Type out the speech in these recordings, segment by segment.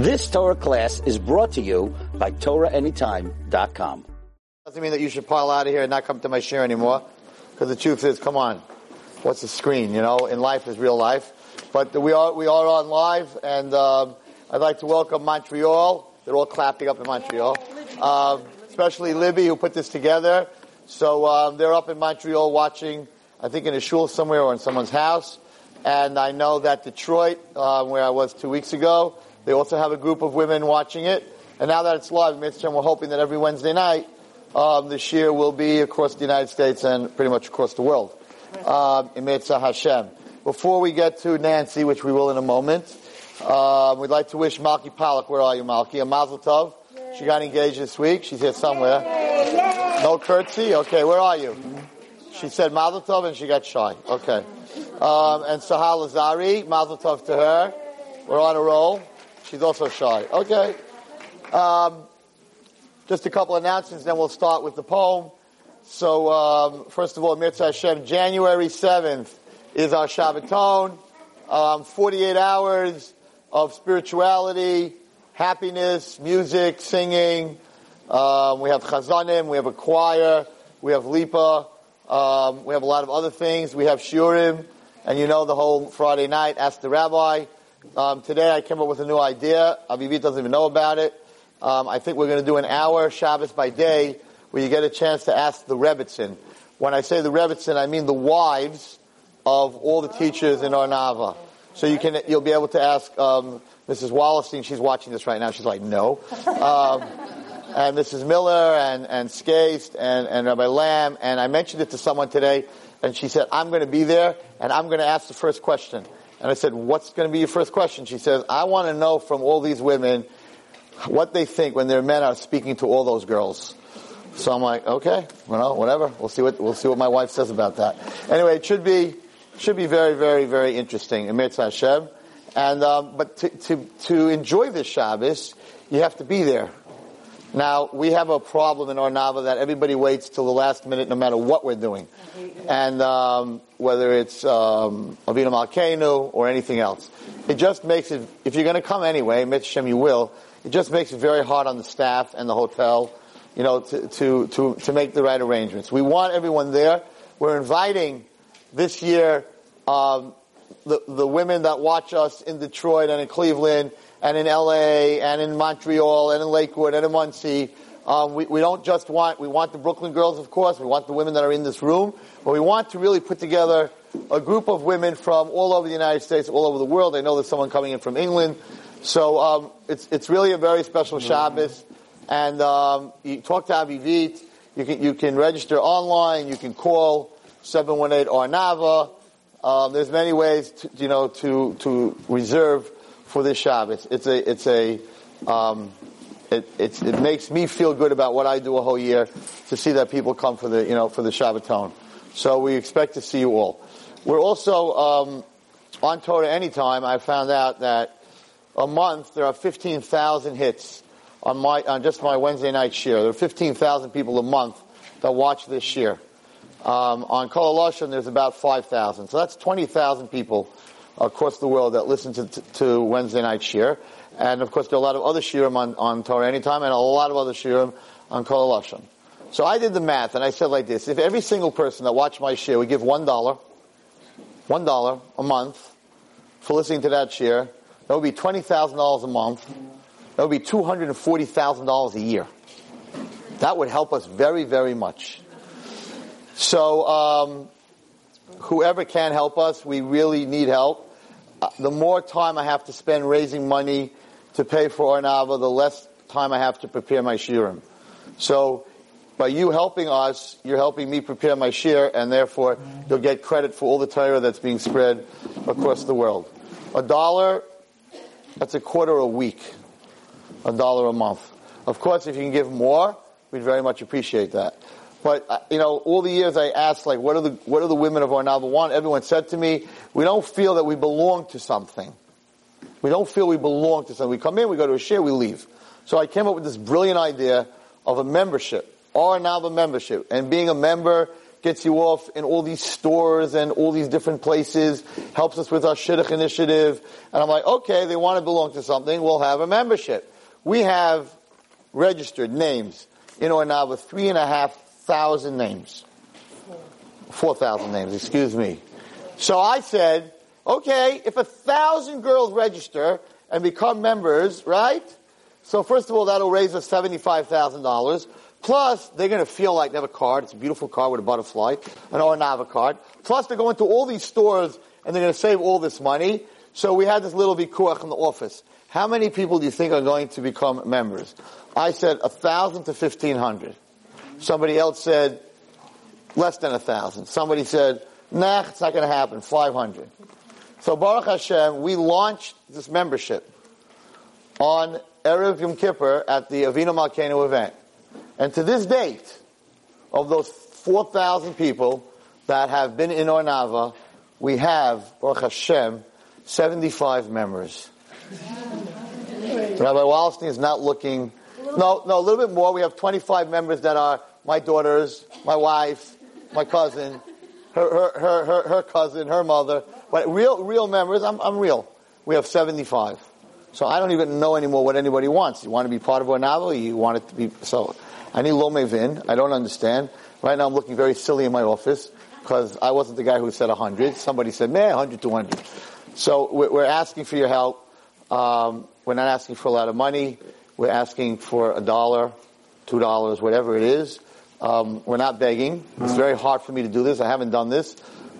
This Torah class is brought to you by TorahAnytime.com. Doesn't mean that you should pile out of here and not come to my share anymore. Because the truth is, come on, what's the screen? You know, in life is real life. But we are we are on live, and um, I'd like to welcome Montreal. They're all clapping up in Montreal, um, especially Libby who put this together. So um, they're up in Montreal watching, I think in a shul somewhere or in someone's house. And I know that Detroit, uh, where I was two weeks ago, they also have a group of women watching it. And now that it's live, Mitzvah, we're hoping that every Wednesday night um, this year will be across the United States and pretty much across the world. Um, in Hashem. Before we get to Nancy, which we will in a moment, um, we'd like to wish Malki Palak, where are you, Malki? A Mazel Tov. She got engaged this week. She's here somewhere. No curtsy? Okay, where are you? She said Mazel Tov and she got shy. Okay. Um, and Sahal Azari, Mazel Tov to her. We're on a roll. She's also shy. Okay. Um, just a couple announcements, then we'll start with the poem. So, um, first of all, Mitzvah Hashem, January 7th is our Shabbaton. Um, 48 hours of spirituality, happiness, music, singing. Um, we have chazanim, we have a choir, we have lipa, um, we have a lot of other things. We have shiurim, and you know the whole Friday night, ask the rabbi. Um, today I came up with a new idea. Avivit doesn't even know about it. Um, I think we're going to do an hour Shabbos by day where you get a chance to ask the Rebbitzin. When I say the Rebbitzin, I mean the wives of all the teachers in Ohr Naava. So you can, you'll be able to ask um, Mrs. Wallerstein. She's watching this right now. She's like, no. Um, and Mrs. Miller and and Skaist and and Rabbi Lamb. And I mentioned it to someone today, and she said, I'm going to be there, and I'm going to ask the first question. And I said, what's going to be your first question? She says, I want to know from all these women what they think when their men are speaking to all those girls. So I'm like, okay, well, whatever. We'll see what we'll see what my wife says about that. Anyway, it should be should be very, very, very interesting. Emir Hashem. And um, but to, to to enjoy this Shabbos, you have to be there. Now we have a problem in Ohr Naava that everybody waits till the last minute, no matter what we're doing, and um, whether it's um, Avinu Malkeinu or anything else, it just makes it. If you're going to come anyway, Mitzvah you will. It just makes it very hard on the staff and the hotel, you know, to to to, to make the right arrangements. We want everyone there. We're inviting this year um, the the women that watch us in Detroit and in Cleveland and in LA and in Montreal and in Lakewood and in Monsey. Um, we, we don't just want, we want the Brooklyn girls, of course, we want the women that are in this room, but we want to really put together a group of women from all over the United States, all over the world. I know there's someone coming in from England. So um, it's, it's really a very special Shabbos. And um, you talk to Avivit, you can, you can register online, you can call 718 Ohr Naava. Um, there's many ways, to, you know, to, to reserve for this Shabbos. It's a, it's a, um, it, it makes me feel good about what I do a whole year to see that people come for the, you know, for the Shabbaton. So we expect to see you all. We're also, um, on Torah Anytime, I found out that a month there are 15,000 hits on my, on just my Wednesday night share. There are 15,000 people a month that watch this year. Um, on Kol there's about 5,000. So that's 20,000 people across the world that listen to, to Wednesday night shir. And of course, there are a lot of other shirim on, on Torah Anytime and a lot of other shirim on Kol Lashon. So I did the math and I said like this, if every single person that watched my shir would give one dollar, one dollar a month for listening to that shir, that would be $20,000 a month. That would be $240,000 a year. That would help us very, very much. So, um, whoever can help us, we really need help. The more time I have to spend raising money to pay for Ohr Naava, the less time I have to prepare my shirim. So, by you helping us, you're helping me prepare my shir, and therefore you'll get credit for all the Torah that's being spread across the world. A dollar, that's a quarter a week. A dollar a month. Of course, if you can give more, we'd very much appreciate that. But uh, you know, all the years I asked, like, what are the what are the women of our Ohr Naava want? Everyone said to me, we don't feel that we belong to something. We don't feel we belong to something. We come in, we go to a share, we leave. So I came up with this brilliant idea of a membership, our Ohr Naava membership, and being a member gets you off in all these stores and all these different places, helps us with our Shidduch initiative. And I'm like, okay, they want to belong to something, we'll have a membership. We have registered names in Ohr Naava, three and a half thousand names. Four thousand names, excuse me. So I said, okay, if a thousand girls register and become members, right? So first of all, that'll raise us $75,000. Plus, they're going to feel like they have a card. It's a beautiful card with a butterfly, an Ohr Naava card. Plus, they're going to all these stores and they're going to save all this money. So we had this little vikuach in the office. How many people do you think are going to become members? I said a thousand to fifteen hundred. Somebody else said less than a thousand. Somebody said, nah, it's not going to happen, 500. So Baruch Hashem, we launched this membership on Erev Yom Kippur at the Avinu Malkeinu event. And to this date, of those 4,000 people that have been in Ohr Naava, we have, Baruch Hashem, 75 members. Rabbi Wallstein is not looking, no, no, a little bit more. We have 25 members that are my daughters, my wife, my cousin, her, her, her, her, her cousin, her mother. But real, real members, I'm, I'm real. We have 75. So I don't even know anymore what anybody wants. You want to be part of a novel? You want it to be, so I need lo vin. I don't understand. Right now I'm looking very silly in my office because I wasn't the guy who said 100. Somebody said, man, 100 to 100. So we're asking for your help. Um, we're not asking for a lot of money. We're asking for a dollar, two dollars, whatever it is. Um, we're not begging. It's very hard for me to do this. I haven't done this.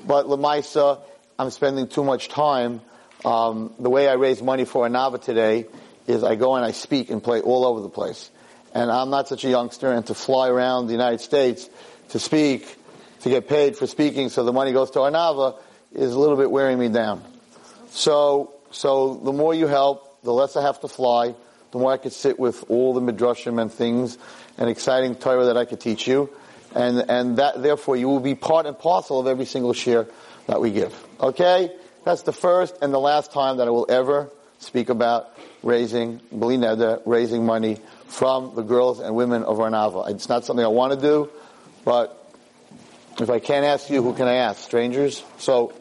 But Lamaisa, I'm spending too much time. Um, the way I raise money for Ohr Naava today is I go and I speak and play all over the place. And I'm not such a youngster, and to fly around the United States to speak, to get paid for speaking so the money goes to Ohr Naava is a little bit wearing me down. So, so the more you help, the less I have to fly, the more I could sit with all the midrashim and things and exciting Torah that I could teach you. And, and that, therefore, you will be part and parcel of every single share that we give. Okay? That's the first and the last time that I will ever speak about raising, Bli raising money from the girls and women of Ohr Naava. It's not something I want to do, but if I can't ask you, who can I ask? Strangers? So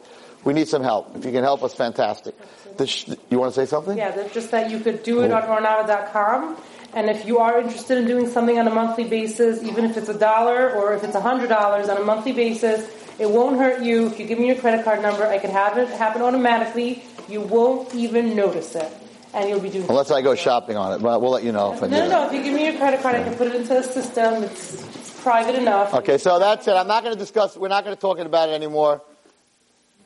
we need some help. If you can help us, fantastic. This, you want to say something? Yeah, just that you could do it on OhrNaava.com. And if you are interested in doing something on a monthly basis, even if it's a dollar or if it's a hundred dollars on a monthly basis, it won't hurt you. If you give me your credit card number, I can have it happen automatically. You won't even notice it. And you'll be doing Unless I go shopping on it, but we'll let you know if I No, do no, no. If you give me your credit card, I can put it into the system. It's, it's private enough. Okay, so that's it. I'm not going to discuss. We're not going to talk about it anymore.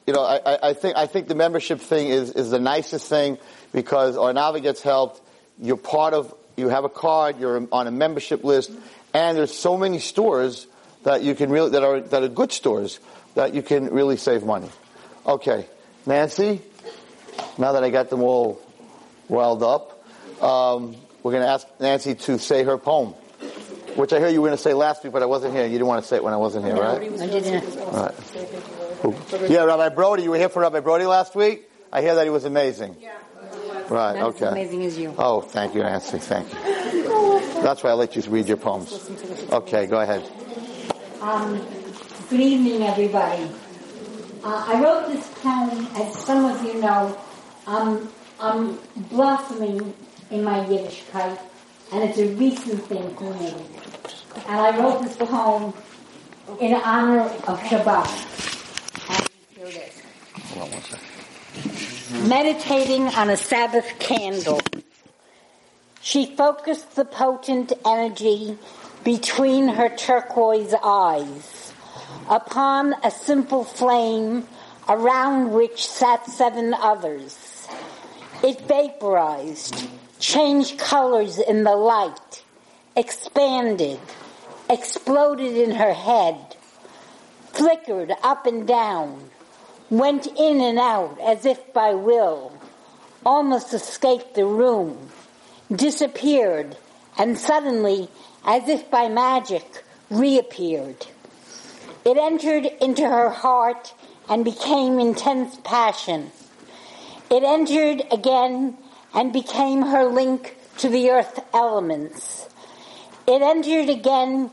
You know, I, I, I think I think the membership thing is is the nicest thing because Ohr Naava gets helped. You're part of. You have a card. You're on a membership list, and there's so many stores that you can really that are that are good stores that you can really save money. Okay, Nancy. Now that I got them all riled up, um, we're going to ask Nancy to say her poem, which I hear you were going to say last week, but I wasn't here. You didn't want to say it when I wasn't here, right? I didn't. Right. Yeah, Rabbi Brody. You were here for Rabbi Brody last week. I hear that he was amazing. Yeah. Right. Not okay. as amazing as you. Oh, thank you, Nancy. Thank you. That's why I let you read your poems. Okay, go ahead. Um, good evening, everybody. Uh, I wrote this poem, as some of you know, um, I'm blossoming in my Yiddish Yiddishkeit, and it's a recent thing for me. And I wrote this poem in honor of Shabbat. And here it is. Hold on one second. Meditating on a Sabbath candle, she focused the potent energy between her turquoise eyes upon a simple flame around which sat seven others. It vaporized, changed colors in the light, expanded, exploded in her head, flickered up and down, went in and out as if by will, almost escaped the room, disappeared, and suddenly, as if by magic, reappeared. It entered into her heart and became intense passion. It entered again and became her link to the earth elements. It entered again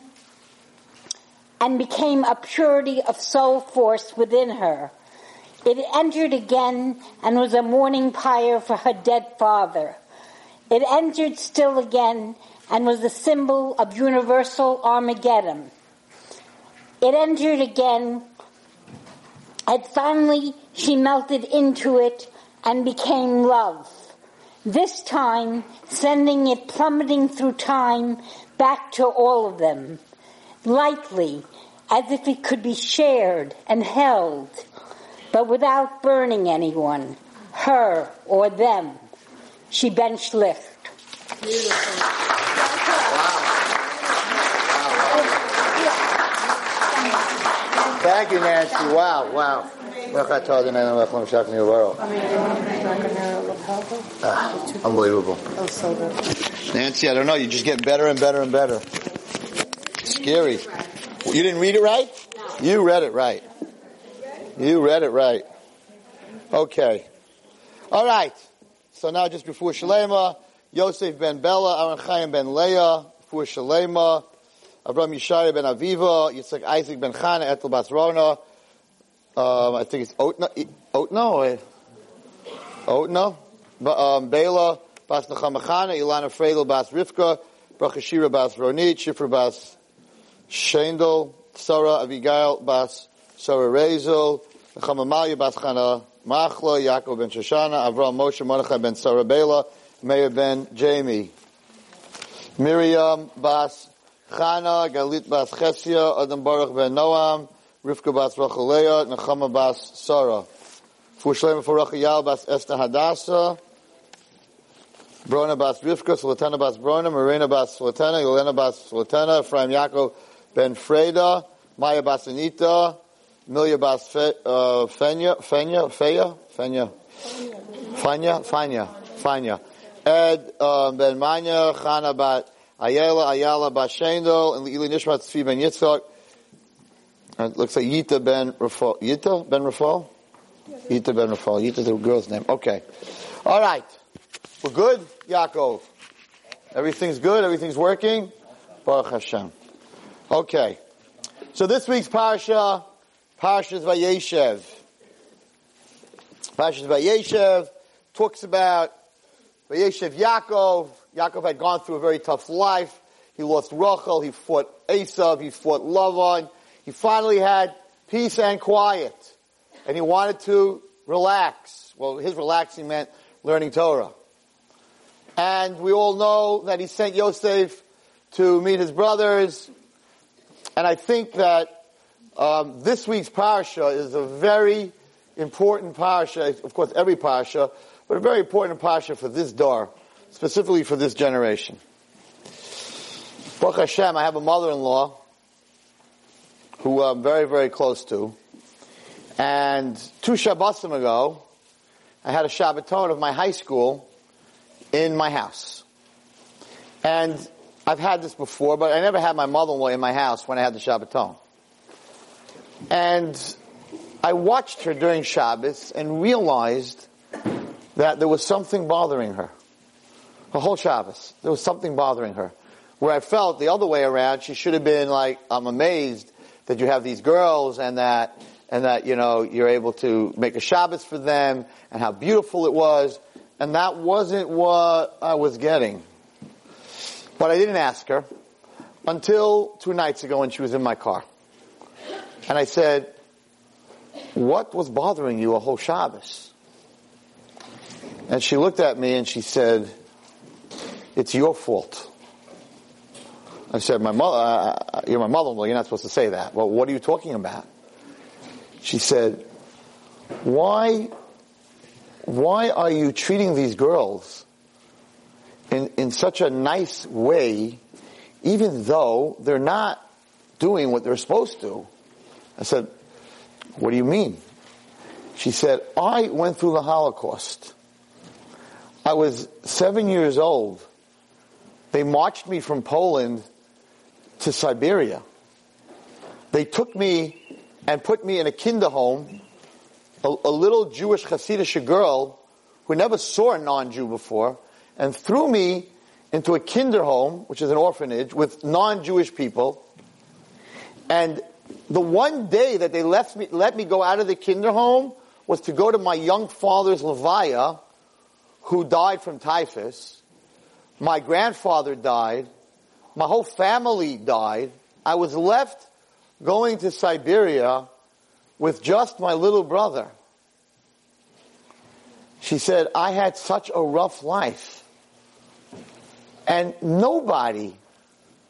and became a purity of soul force within her. It entered again and was a mourning pyre for her dead father. It entered still again and was the symbol of universal Armageddon. It entered again and finally she melted into it and became love. This time sending it plummeting through time back to all of them, lightly, as if it could be shared and held, but without burning anyone, her or them. She benched lift. Thank you, Nancy. Wow, wow. Ah, unbelievable. Nancy, I don't know. You're just getting better and better and better. Scary. You didn't read it right? You read it right. You read it right. Okay. All right. So now just before Shalema, Yosef ben Bella, Aaron Chaim ben Leah, before Shalema, Avram Yishaya ben Aviva, Yitzhak Isaac ben Chana, Ethel bas Rona, um, I think it's Otna, Otno, Otno, um, Bela, Bas Nechamachana, Ilana Freidel, Bas Rivka, Brachashira Bas Ronit, Shifra Bas Shendel, Sarah Abigail Bas Sarah Rezel, Nechamamalia Bas Chana Machla, Yaakov ben Shoshana, Avram Moshe Mordechai ben Sarah Bela, Meir ben Jamie, Miriam Bas Chana, Galit Bas Chesia, Adam Baruch ben Noam, Rivka Bas Rachaleah, Nechama Bas Sarah. For Shlema for Rachayal Bas Esther Hadassah, Brona Bas Rivka, Sultana Bas Brona, Marina Bas Sultana, Yelena Bas Sultana, Ephraim Yaakov Ben Freda, Maya Bas Anita, Milia Bas Fe, uh, Fenya, Fenya, Feya, Fenya, Fanya, Fanya, Fanya. Ed um, Ben Manya, Chana Bat Ayala, Ayala Bas Shendel, and Ili Nishmat Tzvi Ben Yitzchak. And it looks like Yita Ben Rafal. Yita Ben Rafal? Yita Ben Rafal. Yita's the girl's name. Okay. All right. We're good, Yaakov. Everything's good. Everything's working. Baruch Hashem. Okay. So this week's parsha, Parshas Vayeshev. Parshas Vayeshev talks about Vayeshev Yaakov. Yaakov had gone through a very tough life. He lost Rachel. He fought Esav. He fought Lavan. He finally had peace and quiet. And he wanted to relax. Well, his relaxing meant learning Torah. And we all know that he sent Yosef to meet his brothers. And I think that um, this week's parsha is a very important parsha. Of course, every parsha, but a very important parsha for this door, specifically for this generation. Baruch Hashem, I have a mother-in-law who I'm very, very close to. And two Shabbosim ago, I had a Shabbaton of my high school in my house. And I've had this before, but I never had my mother-in-law in my house when I had the Shabbaton. And I watched her during Shabbos and realized that there was something bothering her. The whole Shabbos. There was something bothering her. Where I felt the other way around, she should have been like, I'm amazed that you have these girls and that, and that, you know, you're able to make a Shabbos for them and how beautiful it was. And that wasn't what I was getting. But I didn't ask her until two nights ago when she was in my car. And I said, what was bothering you a whole Shabbos? And she looked at me and she said, it's your fault. I said, my mother, uh, uh, you're my mother-in-law, you're not supposed to say that. Well, what are you talking about? She said, why, why are you treating these girls in, in such a nice way, even though they're not doing what they're supposed to? I said, what do you mean? She said, I went through the Holocaust. I was seven years old. They marched me from Poland to Siberia. They took me and put me in a kinder home, a, a little Jewish Hasidic girl who never saw a non-Jew before, and threw me into a kinder home, which is an orphanage, with non-Jewish people. And the one day that they left me, let me go out of the kinder home was to go to my young father's levaya, who died from typhus. My grandfather died. My whole family died. I was left going to Siberia with just my little brother. She said, I had such a rough life. And nobody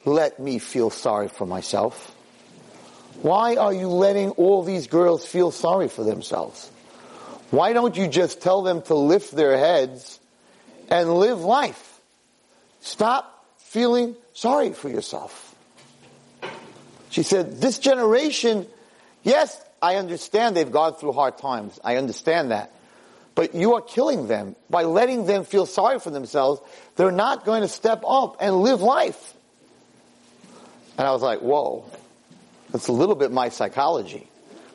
let me feel sorry for myself. Why are you letting all these girls feel sorry for themselves? Why don't you just tell them to lift their heads and live life? Stop feeling sorry for yourself. She said, this generation, yes, I understand they've gone through hard times. I understand that. But you are killing them by letting them feel sorry for themselves. They're not going to step up and live life. And I was like, whoa, that's a little bit my psychology.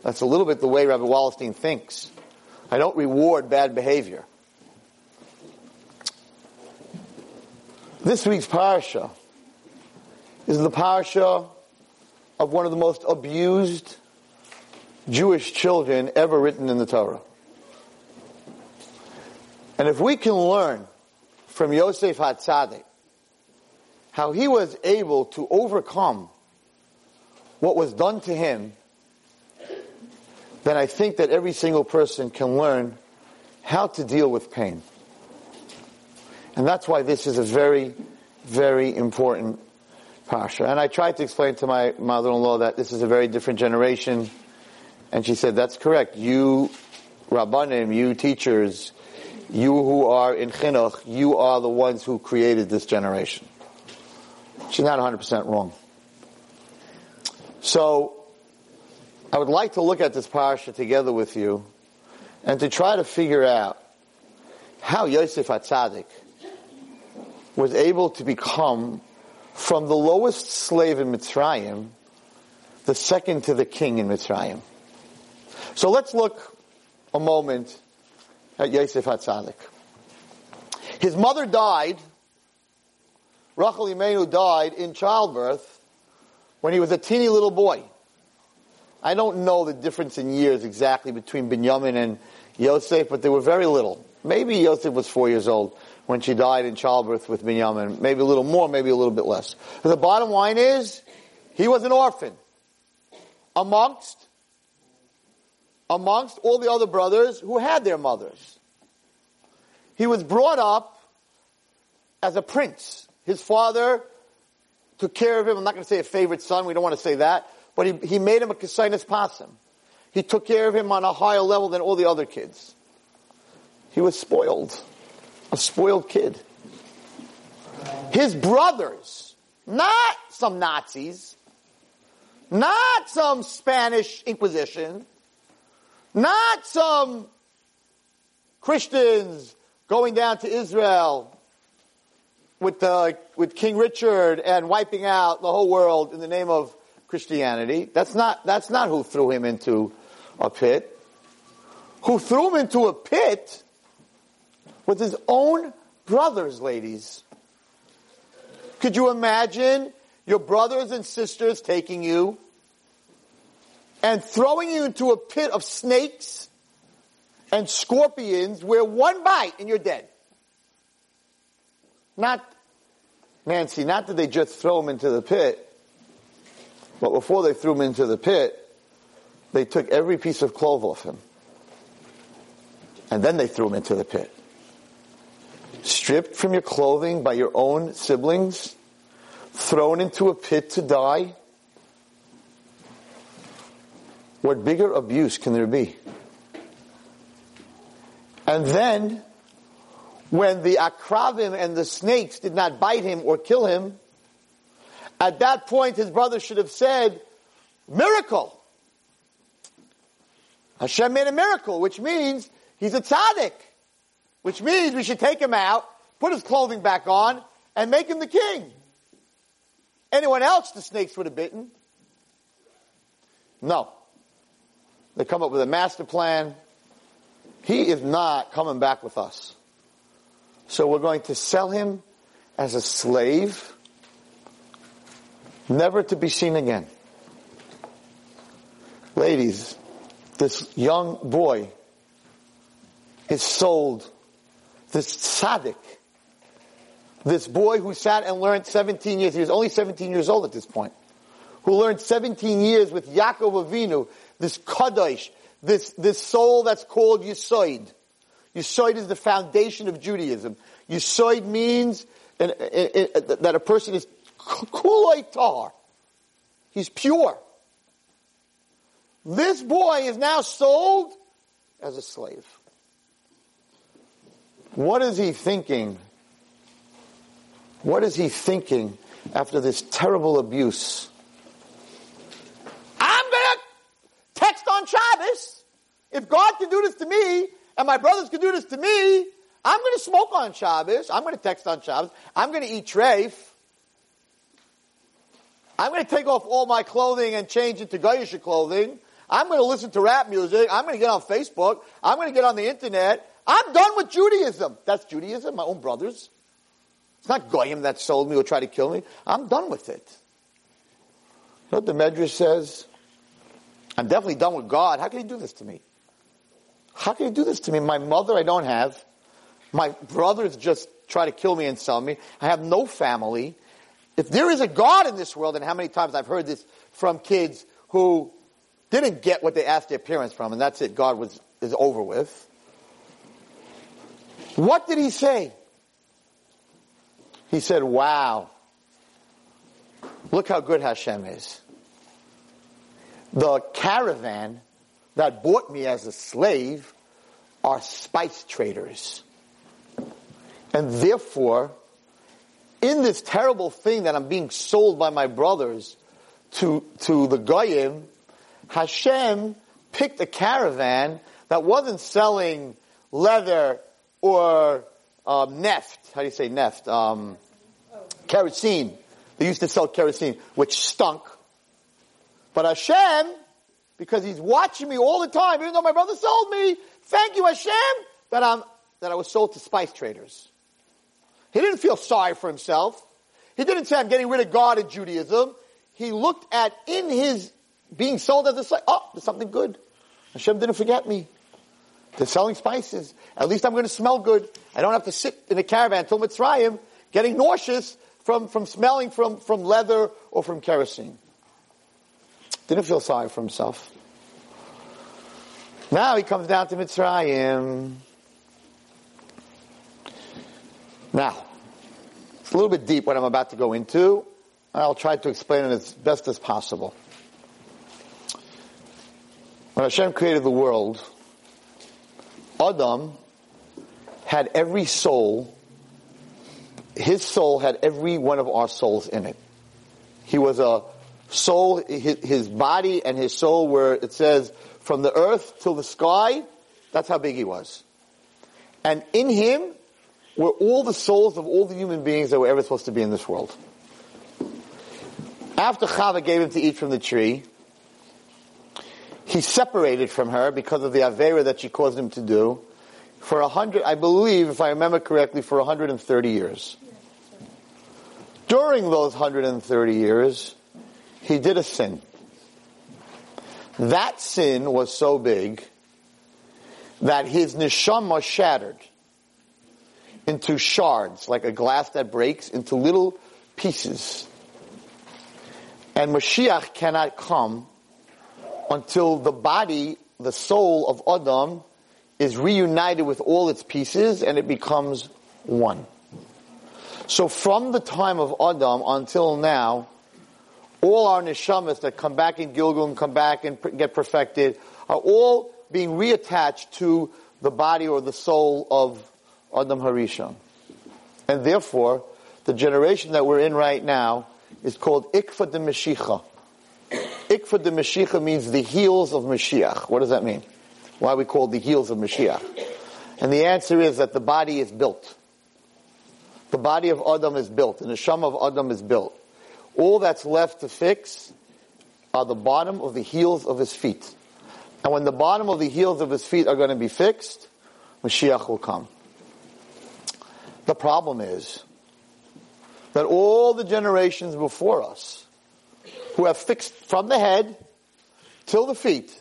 That's a little bit the way Rabbi Wallerstein thinks. I don't reward bad behavior. This week's parasha is the parasha of one of the most abused Jewish children ever written in the Torah. And if we can learn from Yosef HaTzadik how he was able to overcome what was done to him, then I think that every single person can learn how to deal with pain. And that's why this is a very, very important Pasha. And I tried to explain to my mother-in-law that this is a very different generation. And she said, that's correct. You, Rabbanim, you teachers, you who are in chinuch, you are the ones who created this generation. She's not 100% wrong. So, I would like to look at this parasha together with you and to try to figure out how Yosef Atzadik was able to become from the lowest slave in Mitzrayim, the second to the king in Mitzrayim. So let's look a moment at Yosef Hatzadik. His mother died, Rachel Imenu died in childbirth when he was a teeny little boy. I don't know the difference in years exactly between Binyamin and Yosef, but they were very little. Maybe Yosef was four years old when she died in childbirth with Binyamin. Maybe a little more, maybe a little bit less. But the bottom line is, he was an orphan. Amongst amongst all the other brothers who had their mothers. He was brought up as a prince. His father took care of him. I'm not going to say a favorite son. We don't want to say that. But he, he made him a Kasinus Pasim. He took care of him on a higher level than all the other kids. He was spoiled. A spoiled kid. His brothers, not some Nazis, not some Spanish Inquisition, not some Christians going down to Israel with, the, with King Richard and wiping out the whole world in the name of Christianity. That's not, that's not who threw him into a pit. Who threw him into a pit was his own brothers, ladies. Could you imagine your brothers and sisters taking you and throwing you into a pit of snakes and scorpions where one bite and you're dead. Not, Nancy, not that they just throw him into the pit, but before they threw him into the pit, they took every piece of clothes off him. And then they threw him into the pit. Stripped from your clothing by your own siblings, thrown into a pit to die, what bigger abuse can there be? And then, when the akravim and the snakes did not bite him or kill him, at that point his brother should have said, miracle. Hashem made a miracle, which means he's a tzaddik. Which means we should take him out, put his clothing back on, and make him the king. Anyone else the snakes would have bitten. No. They come up with a master plan. He is not coming back with us. So we're going to sell him as a slave, never to be seen again. Ladies, this young boy is sold. This tzaddik, this boy who sat and learned 17 years, he was only 17 years old at this point, who learned 17 years with Yaakov Avinu, this kadosh, this, this soul that's called Yisoid. Yisoid is the foundation of Judaism. Yisoid means an, that a person is kuloi tar. He's pure. This boy is now sold as a slave. What is he thinking? What is he thinking after this terrible abuse? I'm gonna text on Shabbos. If God can do this to me, and my brothers can do this to me, I'm gonna smoke on Shabbos. I'm gonna text on Shabbos. I'm gonna eat treif. I'm gonna take off all my clothing and change into Goyish clothing. I'm going to listen to rap music. I'm going to get on Facebook. I'm going to get on the internet. I'm done with Judaism. That's Judaism, my own brothers. It's not Goyim that sold me or tried to kill me. I'm done with it. You know what the Medrash says? I'm definitely done with God. How can he do this to me? How can you do this to me? My mother I don't have. My brothers just try to kill me and sell me. I have no family. If there is a God in this world, and how many times I've heard this from kids who didn't get what they asked their parents from, and that's it. God was is over with. What did he say? He said, "Wow, look how good Hashem is." The caravan that bought me as a slave are spice traders, and therefore, in this terrible thing that I'm being sold by my brothers to to the goyim Hashem picked a caravan that wasn't selling leather or um, neft. How do you say neft? Um, kerosene. They used to sell kerosene, which stunk. But Hashem, because He's watching me all the time, even though my brother sold me, thank you Hashem that I'm that I was sold to spice traders. He didn't feel sorry for himself. He didn't say I'm getting rid of God in Judaism. He looked at in his being sold as a slave. Oh, there's something good. Hashem didn't forget me. They're selling spices. At least I'm going to smell good. I don't have to sit in a caravan until Mitzrayim getting nauseous from, from smelling from, from leather or from kerosene. Didn't feel sorry for himself. Now he comes down to Mitzrayim. Now, it's a little bit deep what I'm about to go into. I'll try to explain it as best as possible. When Hashem created the world, Adam had every soul, his soul had every one of our souls in it. He was a soul, his, body and his soul were, it says, from the earth till the sky, that's how big he was. And in him were all the souls of all the human beings that were ever supposed to be in this world. After Chava gave him to eat from the tree, he separated from her because of the Avera that she caused him to do for a hundred, I believe, if I remember correctly, for 130 years. During those 130 years, he did a sin. That sin was so big that his neshama shattered into shards, like a glass that breaks into little pieces. And Mashiach cannot come until the body, the soul of Adam, is reunited with all its pieces and it becomes one. So from the time of Adam until now, all our neshamas that come back in Gilgul and come back and get perfected are all being reattached to the body or the soul of Adam Harishon. And therefore, the generation that we're in right now is called Ikfa de Meshicha. Ikfa de Mashiach means the heels of Mashiach. What does that mean? Why are we called the heels of Mashiach? And the answer is that the body is built. The body of Adam is built, and the Sham of Adam is built. All that's left to fix are the bottom of the heels of his feet. And when the bottom of the heels of his feet are going to be fixed, Mashiach will come. The problem is that all the generations before us who have fixed from the head till the feet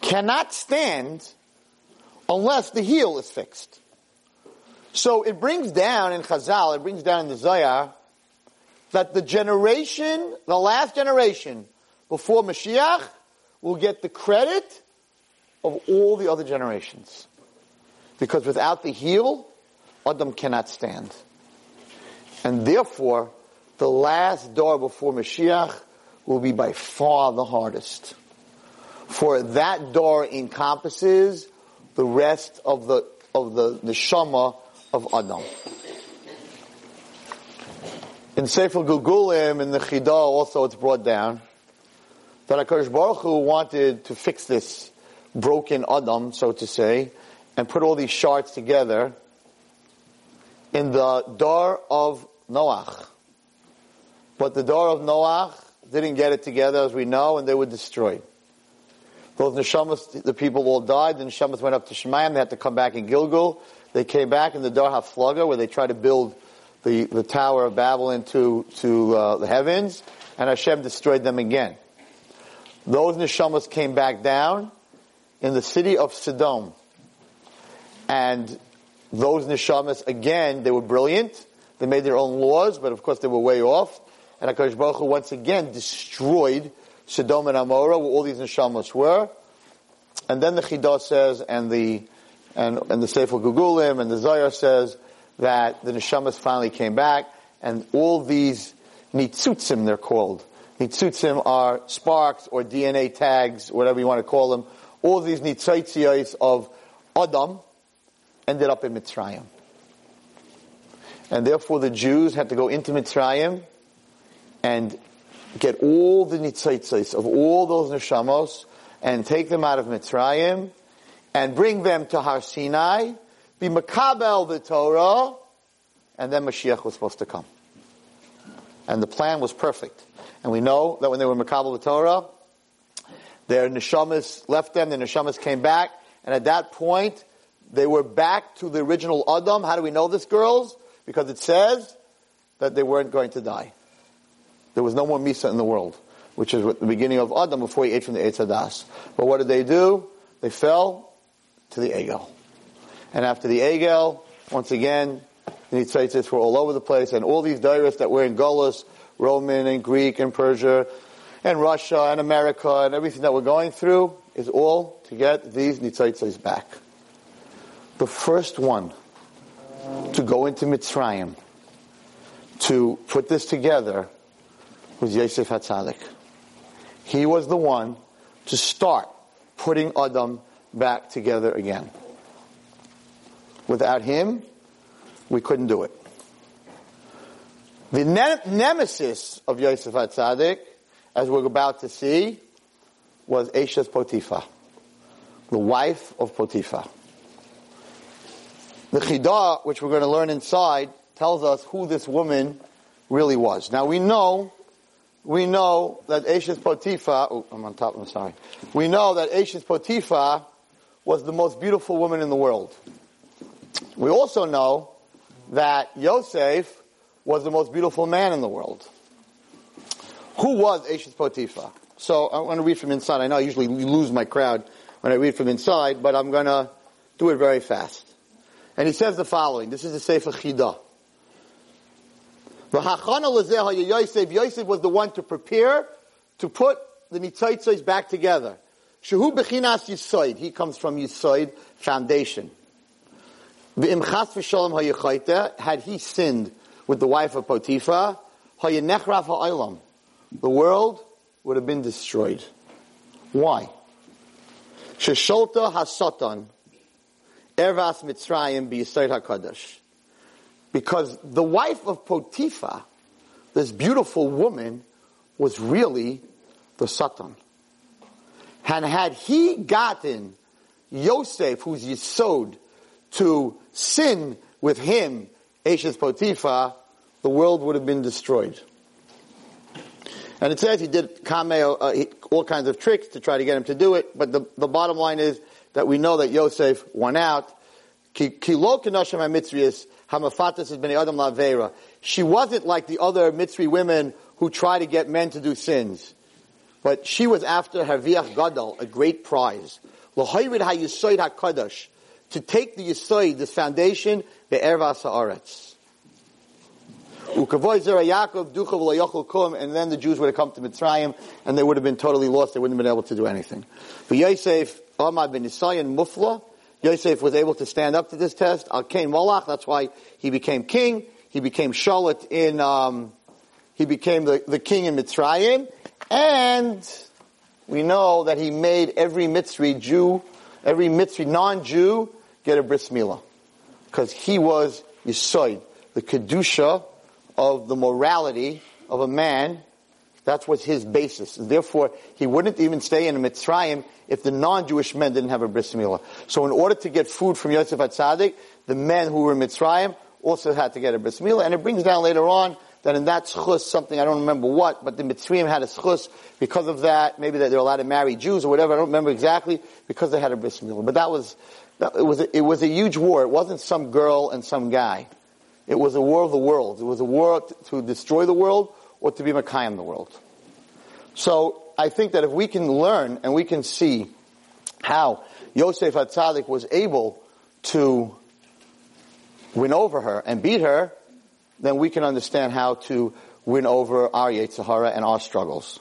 cannot stand unless the heel is fixed. So it brings down in Chazal, it brings down in the Zohar, that the generation, the last generation before Mashiach, will get the credit of all the other generations. Because without the heel, Adam cannot stand. And therefore, the last door before Mashiach will be by far the hardest. For that door encompasses the rest of the, of the neshama of Adam. In Sefer Gilgulim, in the Chidah, also it's brought down that HaKadosh Baruch Hu wanted to fix this broken Adam, so to say, and put all these shards together in the door of Noach. But the door of Noach didn't get it together, as we know, and they were destroyed. Those neshamas, the people all died. The neshamas went up to Shemayim. They had to come back in Gilgul. They came back in the Dar HaFlaga, where they tried to build the, the Tower of Babel into to uh, the heavens, and Hashem destroyed them again. Those neshamas came back down in the city of Sodom, and those neshamas again they were brilliant. They made their own laws, but of course they were way off. And Hakadosh Baruch Hu once again destroyed Sodom and Amorah, where all these neshamas were. And then the Chidah says, and the and, and the Sefer Gilgulim and the Zohar says that the neshamas finally came back, and all these nitzutzim they're called. Nitzutzim are sparks or DNA tags, whatever you want to call them. All these nitzitziyos of Adam ended up in Mitzrayim. And therefore the Jews had to go into Mitzrayim and get all the nitzitzis of all those neshamos and take them out of Mitzrayim and bring them to Har Sinai, be makabel the Torah, and then Mashiach was supposed to come. And the plan was perfect. And we know that when they were makabel the Torah, their neshamas left them, their neshamas came back, and at that point, they were back to the original Adam. How do we know this, girls? Because it says that they weren't going to die. There was no more Misa in the world, which is the beginning of Adam before he ate from the Eitz Hadas. But what did they do? They fell to the Egel. And after the Egel, once again, the Nitzitzis were all over the place, and all these dairies that were in Golis, Roman and Greek and Persia, and Russia and America and everything that we're going through is all to get these Nitzitzis back. The first one to go into Mitzrayim to put this together was Yosef Hatzadik. He was the one to start putting Adam back together again. Without him, we couldn't do it. The ne- nemesis of Yosef Hatzadik, as we're about to see, was Eshes Potiphar, the wife of Potiphar. The Chidah, which we're going to learn inside, tells us who this woman really was. Now we know we know that Ashes Potiphar, oh, I'm on top, I'm sorry. We know that Ashes Potiphar was the most beautiful woman in the world. We also know that Yosef was the most beautiful man in the world. Who was Ashes Potiphar? So I want to read from inside. I know I usually lose my crowd when I read from inside, but I'm going to do it very fast. And he says the following. This is the Sefer Chidah. Yosef, Yosef was the one to prepare to put the nitzitzos back together. Shehu bechinas yisoid. He comes from yisoid, foundation. Had he sinned with the wife of Potiphar. The world would have been destroyed. Why? Shesholta mitzrayim. Because the wife of Potiphar, this beautiful woman, was really the Satan. And had he gotten Yosef, who's Yisod, to sin with him, Ashes Potiphar, the world would have been destroyed. And it says he did cameo, uh, all kinds of tricks to try to get him to do it, but the, the bottom line is that we know that Yosef won out. Adam Lavera. She wasn't like the other Mitzri women who try to get men to do sins. But she was after Harviach Gadol, a great prize. To take the yisoid, this foundation, be'ervas ha'aretz. And then the Jews would have come to Mitzrayim, and they would have been totally lost. They wouldn't have been able to do anything. But Yosef, Amad ben Nisayan Mufla, Yosef was able to stand up to this test. Al Kain Molach, that's why he became king. He became Shalit in, um, he became the, the king in Mitzrayim. And we know that he made every Mitzri Jew, every Mitzri non-Jew get a bris milah. Because he was Yisoid, the Kedusha of the morality of a man. That was his basis. Therefore, he wouldn't even stay in a Mitzrayim if the non-Jewish men didn't have a bris milah. So in order to get food from Yosef HaTzadik, the men who were in Mitzrayim also had to get a bris milah. And it brings down later on that in that schus, something, I don't remember what, but the Mitzrayim had a schus because of that, maybe that they're allowed to marry Jews or whatever, I don't remember exactly, because they had a bris milah. But that was, it was, a, it was a huge war. It wasn't some girl and some guy. It was a war of the world. It was a war to destroy the world or to be Makai in the world. So I think that if we can learn and we can see how Yosef Hatzadik was able to win over her and beat her, then we can understand how to win over our Yetzer Hara and our struggles.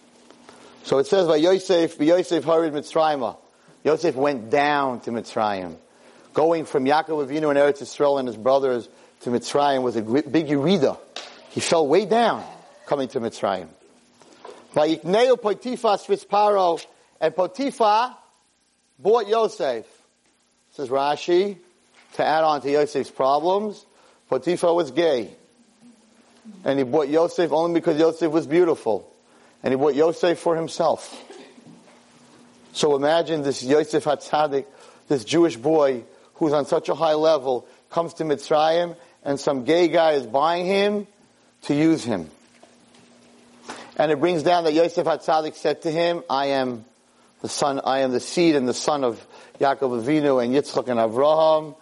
So it says by Yosef, Yosef Harid Mitzrayim. Yosef went down to Mitzrayim. Going from Yaakov Avinu and Eretz Yisrael and his brothers to Mitzrayim was a big Yerida. He fell way down coming to Mitzrayim. Vayikneu Potiphar Paro, and Potiphar bought Yosef. Says Rashi, to add on to Yosef's problems, Potiphar was gay. And he bought Yosef only because Yosef was beautiful. And he bought Yosef for himself. So imagine this Yosef Hatzadik, this Jewish boy who's on such a high level, comes to Mitzrayim and some gay guy is buying him to use him. And it brings down that Yosef Hatzadik said to him, I am the son, I am the seed and the son of Yaakov Avinu and Yitzchak and Avraham.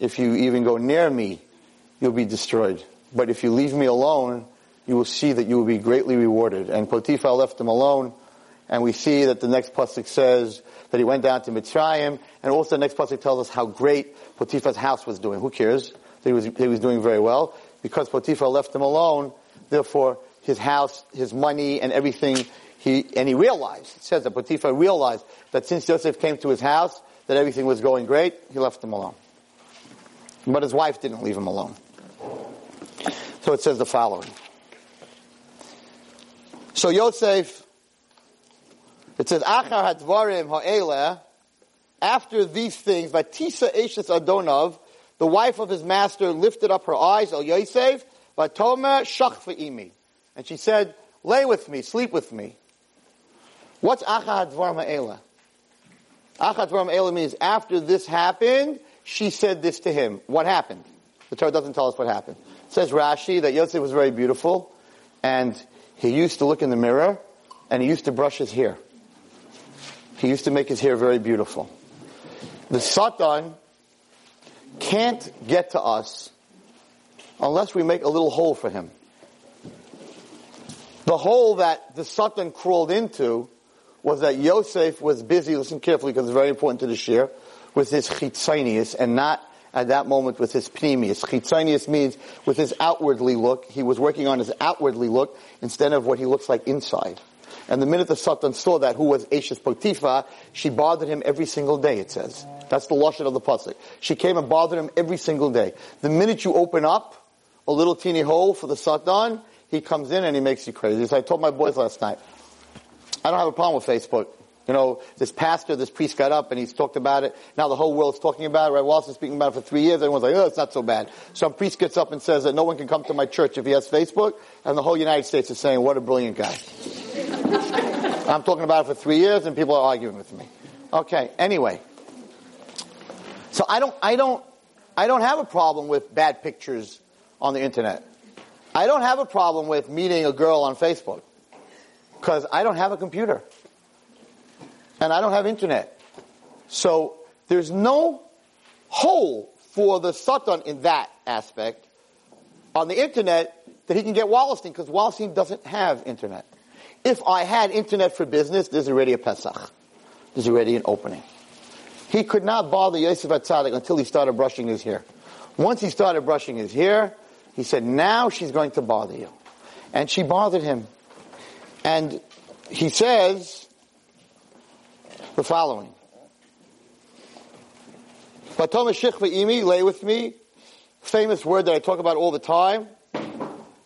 If you even go near me, you'll be destroyed. But if you leave me alone, you will see that you will be greatly rewarded. And Potiphar left him alone, and we see that the next pasuk says that he went down to Mitzrayim, and also the next pasuk tells us how great Potiphar's house was doing. Who cares? He was, he was doing very well. Because Potiphar left him alone, therefore his house, his money, and everything, he, and he realized, it says that Potiphar realized that since Joseph came to his house, that everything was going great, he left him alone. But his wife didn't leave him alone. So it says the following. So Yosef, it says, Achar hadvarim ha'eleh, after these things, Vatisa Eshes Adonov, the wife of his master lifted up her eyes, El Yosef, Vatomer Shachva Imi. And she said, lay with me, sleep with me. What's Achad Dvar Ma'ela? Achad Dvar Ma'ela means after this happened, she said this to him. What happened? The Torah doesn't tell us what happened. It says Rashi that Yosef was very beautiful, and he used to look in the mirror, and he used to brush his hair. He used to make his hair very beautiful. The Satan can't get to us unless we make a little hole for him. The hole that the Satan crawled into was that Yosef was busy, listen carefully because it's very important to the share, with his chitzonius and not at that moment with his pnimius. Chitzonius means with his outwardly look, he was working on his outwardly look instead of what he looks like inside. And the minute the Satan saw that, who was Ashes Potiphar, she bothered him every single day, it says. That's the lashon of the pasuk. She came and bothered him every single day. The minute you open up a little teeny hole for the Satan, he comes in and he makes you crazy. So I told my boys last night, I don't have a problem with Facebook. You know, this pastor, this priest got up and he's talked about it. Now the whole world's talking about it. Right? Wallerstein's speaking about it for three years. Everyone's like, oh, it's not so bad. Some priest gets up and says that no one can come to my church if he has Facebook. And the whole United States is saying, what a brilliant guy. I'm talking about it for three years and people are arguing with me. Okay, anyway. So I don't, I don't, I don't have a problem with bad pictures on the internet. I don't have a problem with meeting a girl on Facebook because I don't have a computer and I don't have internet. So there's no hole for the Satan in that aspect on the internet that he can get Wallerstein because Wallerstein doesn't have internet. If I had internet for business, there's already a Pesach. There's already an opening. He could not bother Yosef Atzadik until he started brushing his hair. Once he started brushing his hair, he said, now she's going to bother you. And she bothered him. And he says the following. lay with me. Famous word that I talk about all the time.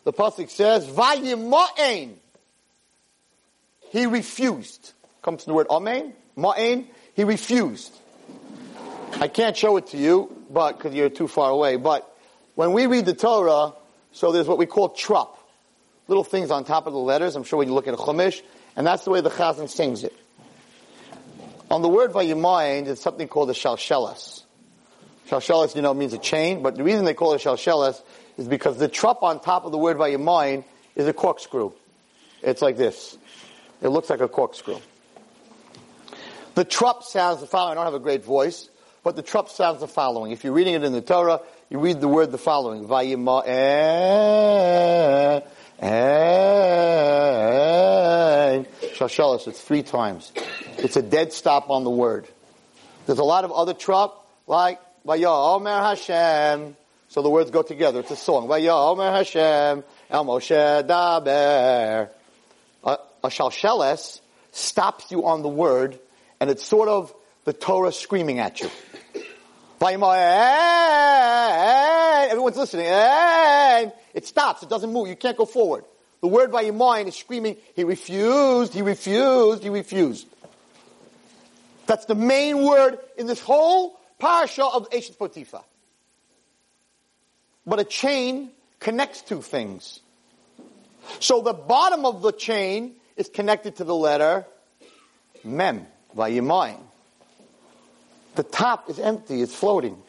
The pasuk says, "Vayima'ain." He refused. Comes from the word amen. Ma'ain. He refused. I can't show it to you, but because you're too far away. But when we read the Torah, so there's what we call trup, little things on top of the letters. I'm sure when you look at a chumash, and that's the way the chazan sings it. On the word vayimayin, there's something called a shalshelas. Shalshelas, you know, means a chain, but the reason they call it shalshelas is because the trup on top of the word vayimayin is a corkscrew. It's like this. It looks like a corkscrew. The trup sounds the following. I don't have a great voice, but the trup sounds the following. If you're reading it in the Torah, you read the word the following. Vayimayin. Shashalas, it's three times. It's a dead stop on the word. There's a lot of other trup, like Vaya Omer Hashem. So the words go together. It's a song. Vaya Omer Hashem El Moshe Daber. A, a stops you on the word, and it's sort of the Torah screaming at you. Eh, eh, eh, everyone's listening. It stops. It doesn't move. You can't go forward. The word by your mind is screaming, he refused, he refused, he refused. That's the main word in this whole parasha of Eshet Potiphar. But a chain connects two things. So the bottom of the chain is connected to the letter Mem, Vayimayim. The top is empty, it's floating.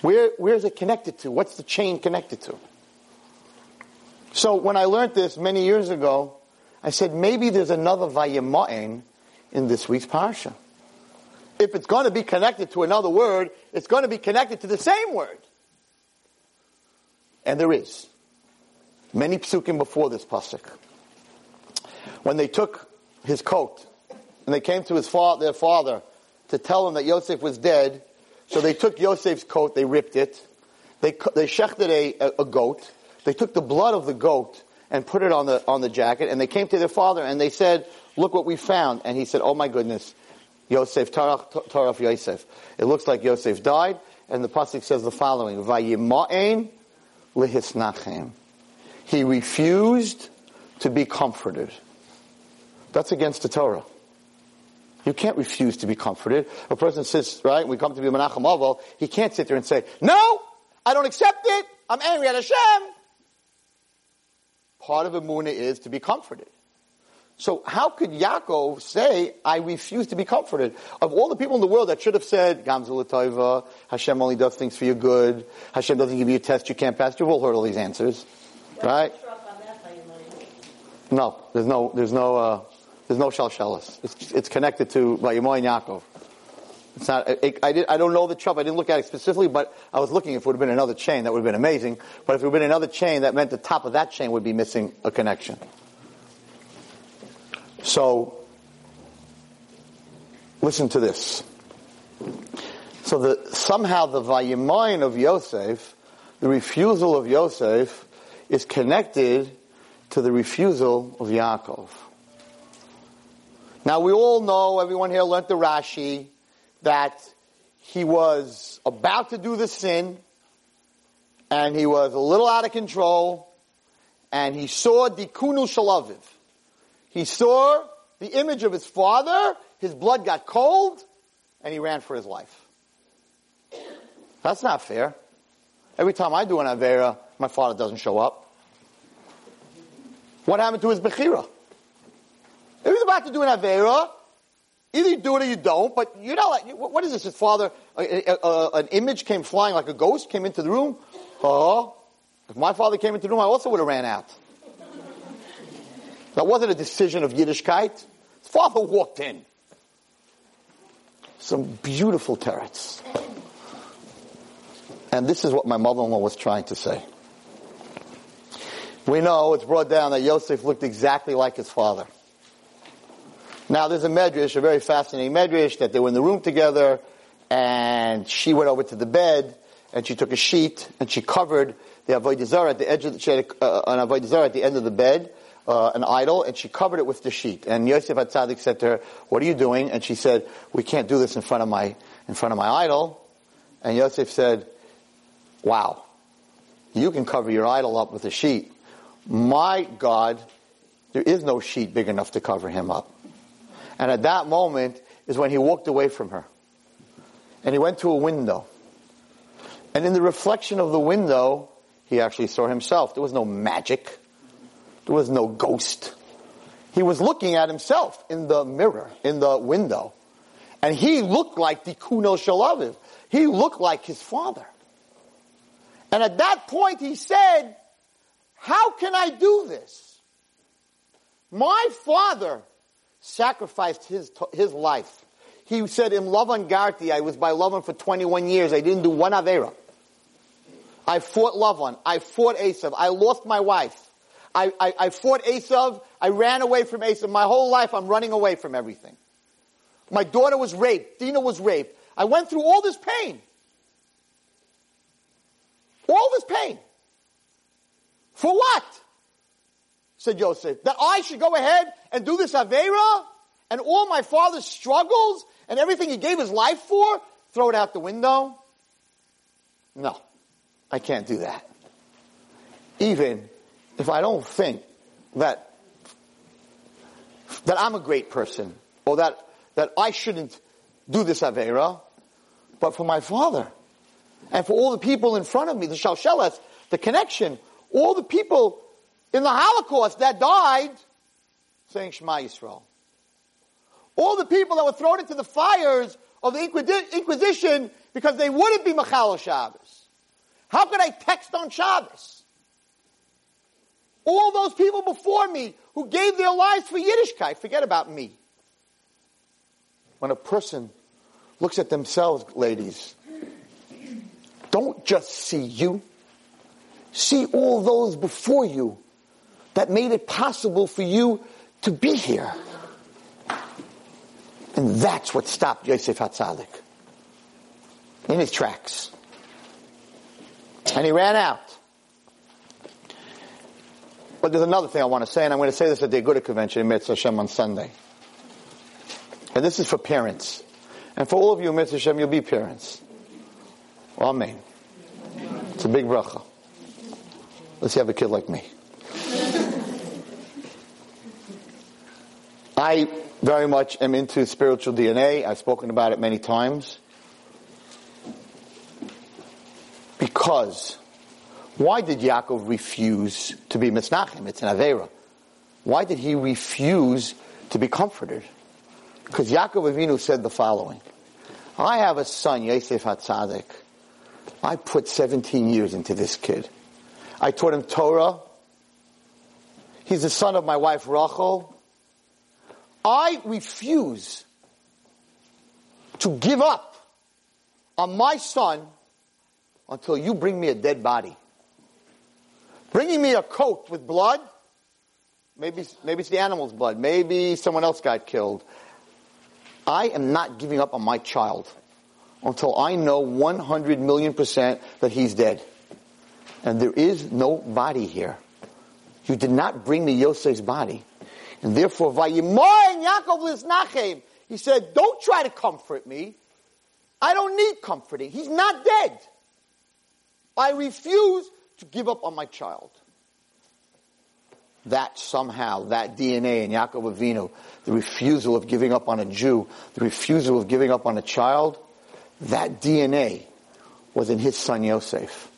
Where, where is it connected to? What's the chain connected to? So when I learned this many years ago, I said maybe there's another Vayima'in in this week's parsha. If it's going to be connected to another word, it's going to be connected to the same word. And there is. Many psukim before this pasuk. When they took his coat and they came to his fa- their father to tell him that Yosef was dead, so they took Yosef's coat, they ripped it, they, they shechted a, a, goat, they took the blood of the goat and put it on the, on the jacket, and they came to their father and they said, look what we found. And he said, oh my goodness, Yosef, Taraf, Taraf Yosef. It looks like Yosef died, and the Pasuk says the following, Vayima'en lihisnachem. He refused to be comforted. That's against the Torah. You can't refuse to be comforted. A person says, right, we come to be Menachem Oval, he can't sit there and say, no, I don't accept it, I'm angry at Hashem part of Emunah is to be comforted. So how could Yaakov say, I refuse to be comforted? Of all the people in the world that should have said, Gamzul Hashem only does things for your good, Hashem doesn't give you a test you can't pass, you've all heard all these answers. Right? No, there's no, there's no, uh, there's no shalshelis. It's, it's connected to Vayemoy Yaakov. It's not, it, I, did, I don't know the trouble. I didn't look at it specifically, but I was looking if it would have been another chain, that would have been amazing. But if it would have been another chain, that meant the top of that chain would be missing a connection. So, listen to this. So the, somehow the vayimayin of Yosef, the refusal of Yosef, is connected to the refusal of Yaakov. Now we all know, everyone here learned the Rashi, that he was about to do the sin and he was a little out of control and he saw Dikunu Shalaviv. He saw the image of his father, his blood got cold, and he ran for his life. That's not fair. Every time I do an Avera, my father doesn't show up. What happened to his Bechira? If he's about to do an Avera, Either you do it or you don't, but not like, what is this? His father, a, a, a, an image came flying like a ghost, came into the room. Oh, if my father came into the room, I also would have ran out. That wasn't a decision of Yiddishkeit. His father walked in. Some beautiful turrets. And this is what my mother-in-law was trying to say. we know it's brought down that Yosef looked exactly like his father. Now there's a medrash, a very fascinating medrash, that they were in the room together, and she went over to the bed, and she took a sheet, and she covered the avodah zarah at the edge of the, she had uh, an avodah zarah at the end of the bed, uh, an idol, and she covered it with the sheet. And Yosef Hatzadik said to her, "What are you doing?" And she said, "We can't do this in front of my in front of my idol." And Yosef said, "Wow, you can cover your idol up with a sheet. My God, there is no sheet big enough to cover him up." And at that moment is when he walked away from her, and he went to a window. And in the reflection of the window, he actually saw himself. There was no magic. There was no ghost. He was looking at himself in the mirror, in the window. And he looked like the Kuno Shalaviv. He looked like his father. And at that point he said, how can I do this? My father sacrificed his, his life. He said, Im Lavan Garti, I was by Lavan for 21 years. I didn't do one Avera. I fought Lavan. I fought Esav. I lost my wife. I, I, I fought Esav. I ran away from Esav. My whole life I'm running away from everything. My daughter was raped. Dina was raped. I went through all this pain. All this pain. For what? Said Joseph. That I should go ahead and do this Avera and all my father's struggles and everything he gave his life for, throw it out the window? No. I can't do that. Even if I don't think that that I'm a great person or that that I shouldn't do this avera, but for my father and for all the people in front of me, the shalshelas, the connection, all the people in the Holocaust that died saying Shema Yisrael. All the people that were thrown into the fires of the Inquisition because they wouldn't be Machal Shabbos. How could I text on Shabbos? All those people before me who gave their lives for Yiddishkeit, forget about me. When a person looks at themselves, ladies, don't just see you. See all those before you that made it possible for you to be here. And that's what stopped Yosef Hatzadik in his tracks. And he ran out. But there's another thing I want to say, and I'm going to say this at the Aguda convention in Mitzvah Hashem on Sunday. And this is for parents. And for all of you, Mitzvah Hashem, you'll be parents. Amen. It's a big bracha. Let's have a kid like me. I very much am into spiritual DNA. I've spoken about it many times. Because why did Yaakov refuse to be Mitznachim? It's an Avera. Why did he refuse to be comforted? Because Yaakov Avinu said the following. I have a son, Yosef Hatzadik. I put 17 years into this kid. I taught him Torah. He's the son of my wife Rachel. I refuse to give up on my son until you bring me a dead body. Bringing me a coat with blood, maybe, maybe it's the animal's blood, maybe someone else got killed. I am not giving up on my child until I know 100 million percent that he's dead. And there is no body here. You did not bring me Yosef's body. And therefore, Vayimoy Yaakov Liznachem, he said, don't try to comfort me. I don't need comforting. He's not dead. I refuse to give up on my child. That somehow, that DNA in Yaakov Avinu, the refusal of giving up on a Jew, the refusal of giving up on a child, that DNA was in his son Yosef.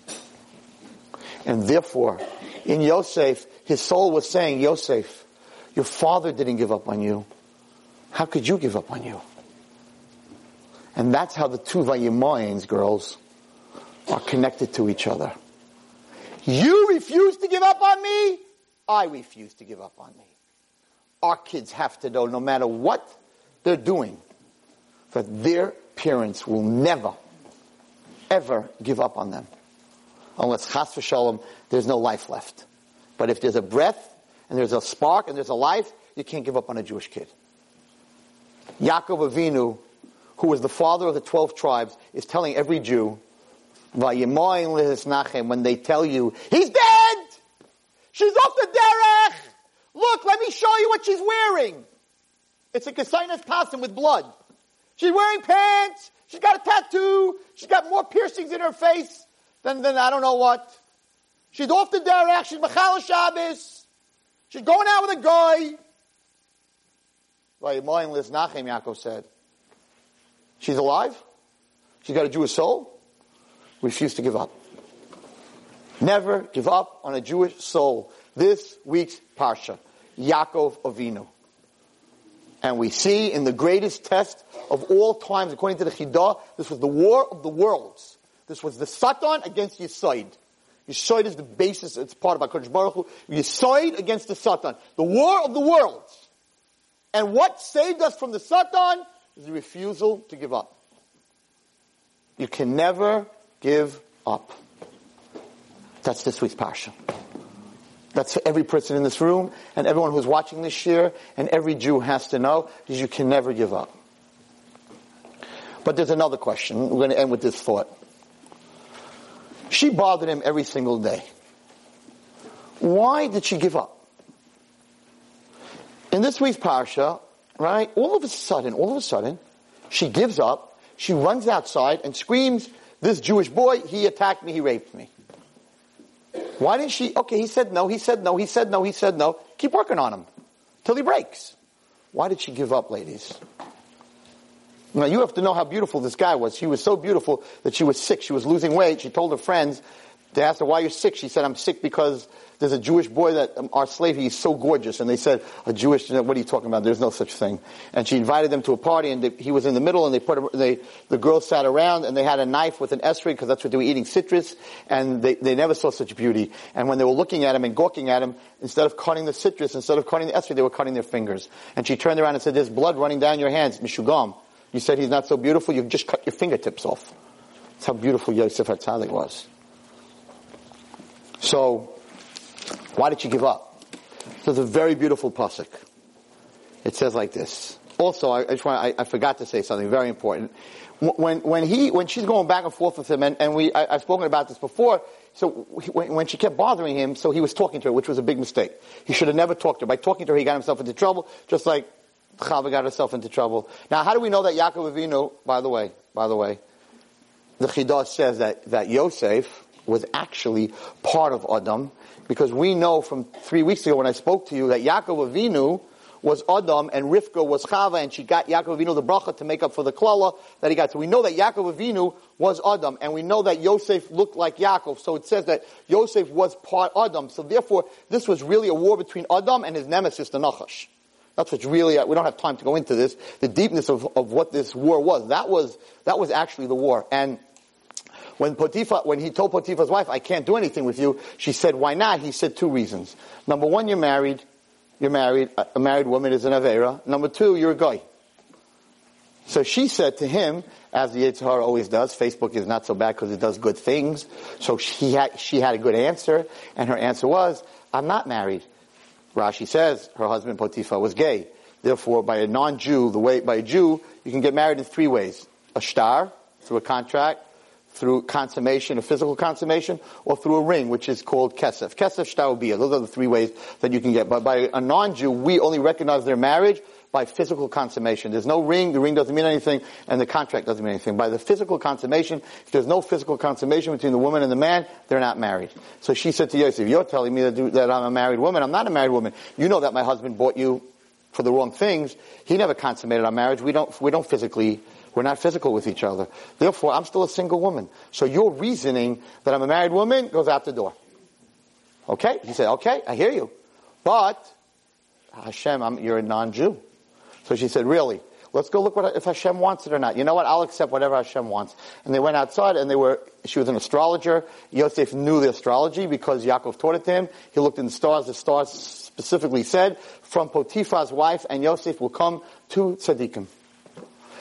And therefore, in Yosef, his soul was saying, Yosef, your father didn't give up on you. How could you give up on you? And that's how the two Vayimayans girls are connected to each other. You refuse to give up on me. I refuse to give up on me. Our kids have to know, no matter what they're doing, that their parents will never, ever give up on them. Unless chas v'shalom, there's no life left. But if there's a breath and there's a spark and there's a life, you can't give up on a Jewish kid. Yaakov Avinu, who was the father of the 12 tribes, is telling every Jew, when they tell you, he's dead! She's off the derech! Look, let me show you what she's wearing. It's a Kasainas Pasim with blood. She's wearing pants. She's got a tattoo. She's got more piercings in her face than, than I don't know what. She's off the derech. She's Machal Shabbos. She's going out with a guy. Like mindless Nachem Yaakov said. She's alive. She's got a Jewish soul. Refuse to give up. Never give up on a Jewish soul. This week's Parsha, Yaakov Avinu. And we see in the greatest test of all times, according to the Chidah, this was the war of the worlds. This was the Satan against Yisoid. Yisoid is the basis, it's part of our HaKadosh Baruch Hu. Yisoid against the Satan. The war of the worlds. And what saved us from the Satan is the refusal to give up. You can never give up. That's this week's Parsha. That's for every person in this room and everyone who's watching this year and every Jew has to know is you can never give up. But there's another question. We're going to end with this thought. She bothered him every single day. Why did she give up? In this week's parsha, right, all of a sudden, all of a sudden, she gives up, she runs outside and screams, this Jewish boy, he attacked me, he raped me. Why didn't she? Okay, he said no, he said no, he said no, he said no. Keep working on him till he breaks. Why did she give up, ladies? Now you have to know how beautiful this guy was. She was so beautiful that she was sick. She was losing weight. She told her friends, they asked her, why you're sick? She said, I'm sick because there's a Jewish boy that, um, our slave, he's so gorgeous. And they said, a Jewish, what are you talking about? There's no such thing. And she invited them to a party and they, he was in the middle and they put, they, the girls sat around and they had a knife with an esrog because that's what they were eating citrus and they, they never saw such beauty. And when they were looking at him and gawking at him, instead of cutting the citrus, instead of cutting the esrog, they were cutting their fingers. And she turned around and said, there's blood running down your hands, Mishugam. You said he's not so beautiful, you've just cut your fingertips off. That's how beautiful Yosef HaTzadik was. So, why did she give up? So it's a very beautiful pasuk. It says like this. Also, I, I, want, I, I, forgot to say something very important. When, when he, when she's going back and forth with him, and, and we, I, have spoken about this before, so when, when, she kept bothering him, so he was talking to her, which was a big mistake. He should have never talked to her. By talking to her, he got himself into trouble, just like Chava got herself into trouble. Now, how do we know that Yaakov Avinu, by the way, by the way, the Chidah says that, that Yosef was actually part of Adam, because we know from three weeks ago when I spoke to you that Yaakov Avinu was Adam and Rivka was Chava and she got Yaakov Avinu the bracha to make up for the klala that he got. So we know that Yaakov Avinu was Adam and we know that Yosef looked like Yaakov. So it says that Yosef was part Adam. So therefore this was really a war between Adam and his nemesis, the Nachash. That's what's really, we don't have time to go into this, the deepness of, of what this war was. That was, that was actually the war. And when Potiphar, when he told Potiphar's wife, I can't do anything with you, she said, why not? He said two reasons. Number one, you're married. You're married. A married woman is an Avera. Number two, you're a guy. So she said to him, as the Yetzer Hara always does, Facebook is not so bad because it does good things. So she had, she had a good answer, and her answer was, I'm not married. Rashi says her husband Potiphar was gay. Therefore, by a non-Jew, the way, by a Jew, you can get married in three ways. A shtar, through a contract, through consummation, a physical consummation, or through a ring, which is called kesef. Kesef, shtar, Those are the three ways that you can get. But by a non-Jew, we only recognize their marriage by physical consummation. There's no ring, the ring doesn't mean anything, and the contract doesn't mean anything. By the physical consummation, if there's no physical consummation between the woman and the man, they're not married. So she said to Yosef, you're telling me that, I'm a married woman. I'm not a married woman. You know that my husband bought you for the wrong things. He never consummated our marriage. We don't, we don't physically we're not physical with each other. Therefore, I'm still a single woman. So your reasoning that I'm a married woman goes out the door. Okay? He said, okay, I hear you. But, Hashem, I'm, you're a non-Jew. So she said, really? Let's go look what, if Hashem wants it or not. You know what? I'll accept whatever Hashem wants. And they went outside and they were, she was an astrologer. Yosef knew the astrology because Yaakov taught it to him. He looked in the stars. The stars specifically said, from Potiphar's wife and Yosef will come to tzaddikim.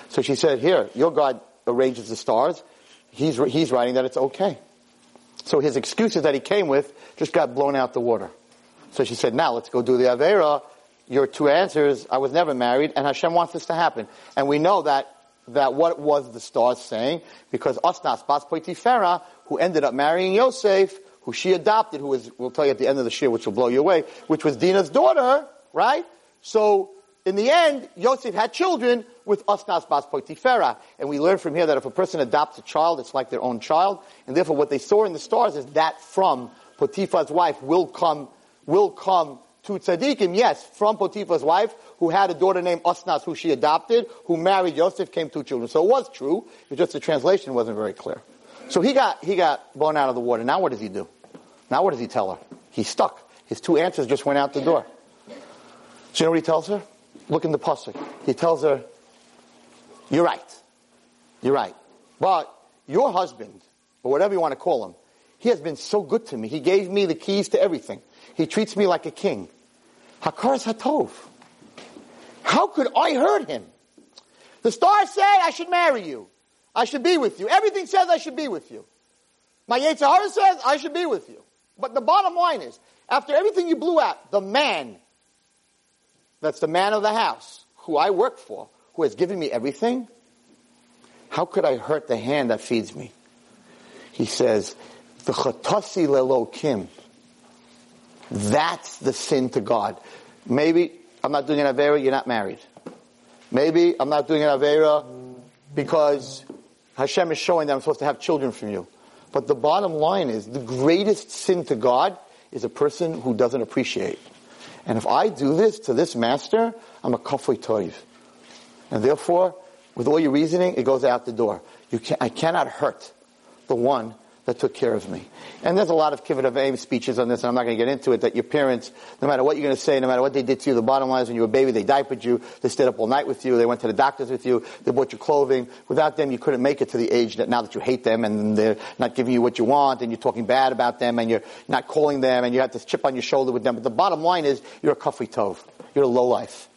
So she said, here, your God arranges the stars. He's, he's writing that it's okay. So his excuses that he came with just got blown out the water. So she said, now let's go do the Avera. Your two answers, I was never married, and Hashem wants this to happen. And we know that, that what was the stars saying? Because Osnas Bas Potifera, who ended up marrying Yosef, who she adopted, who was, we'll tell you at the end of the shir, which will blow you away, which was Dina's daughter, right? So, in the end, Yosef had children with Osnas Bas Potifera. And we learn from here that if a person adopts a child, it's like their own child. And therefore what they saw in the stars is that from Potiphar's wife will come, will come to tzaddikim. Yes, from Potiphar's wife, who had a daughter named Osnas, who she adopted, who married Yosef, came two children. So it was true. It's just the translation wasn't very clear. So he got, he got blown out of the water. Now what does he do? Now what does he tell her? He's stuck. His two answers just went out the door. So you know what he tells her? Look in the pasuk. He tells her, "You're right. You're right. But your husband, or whatever you want to call him, he has been so good to me. He gave me the keys to everything. He treats me like a king. Hakaras hatov. How could I hurt him? The stars say I should marry you. I should be with you. Everything says I should be with you. My Yetzer Hara says I should be with you. But the bottom line is, after everything you blew out, the man that's the man of the house, who I work for, who has given me everything, how could I hurt the hand that feeds me? He says, the chatasi lelo kim. That's the sin to God. Maybe I'm not doing an Avera, you're not married. Maybe I'm not doing an Avera because Hashem is showing that I'm supposed to have children from you. But the bottom line is the greatest sin to God is a person who doesn't appreciate. And if I do this to this master, I'm a kafui toiv. And therefore, with all your reasoning, it goes out the door. You can, I cannot hurt the one that took care of me. And there's a lot of kibbut aim speeches on this, and I'm not going to get into it, that your parents, no matter what you're going to say, no matter what they did to you, the bottom line is when you were a baby, they diapered you, they stayed up all night with you, they went to the doctors with you, they bought your clothing. Without them, you couldn't make it to the age that now that you hate them and they're not giving you what you want, and you're talking bad about them, and you're not calling them, and you have this chip on your shoulder with them. But the bottom line is, you're a kafri tov. You're a low life.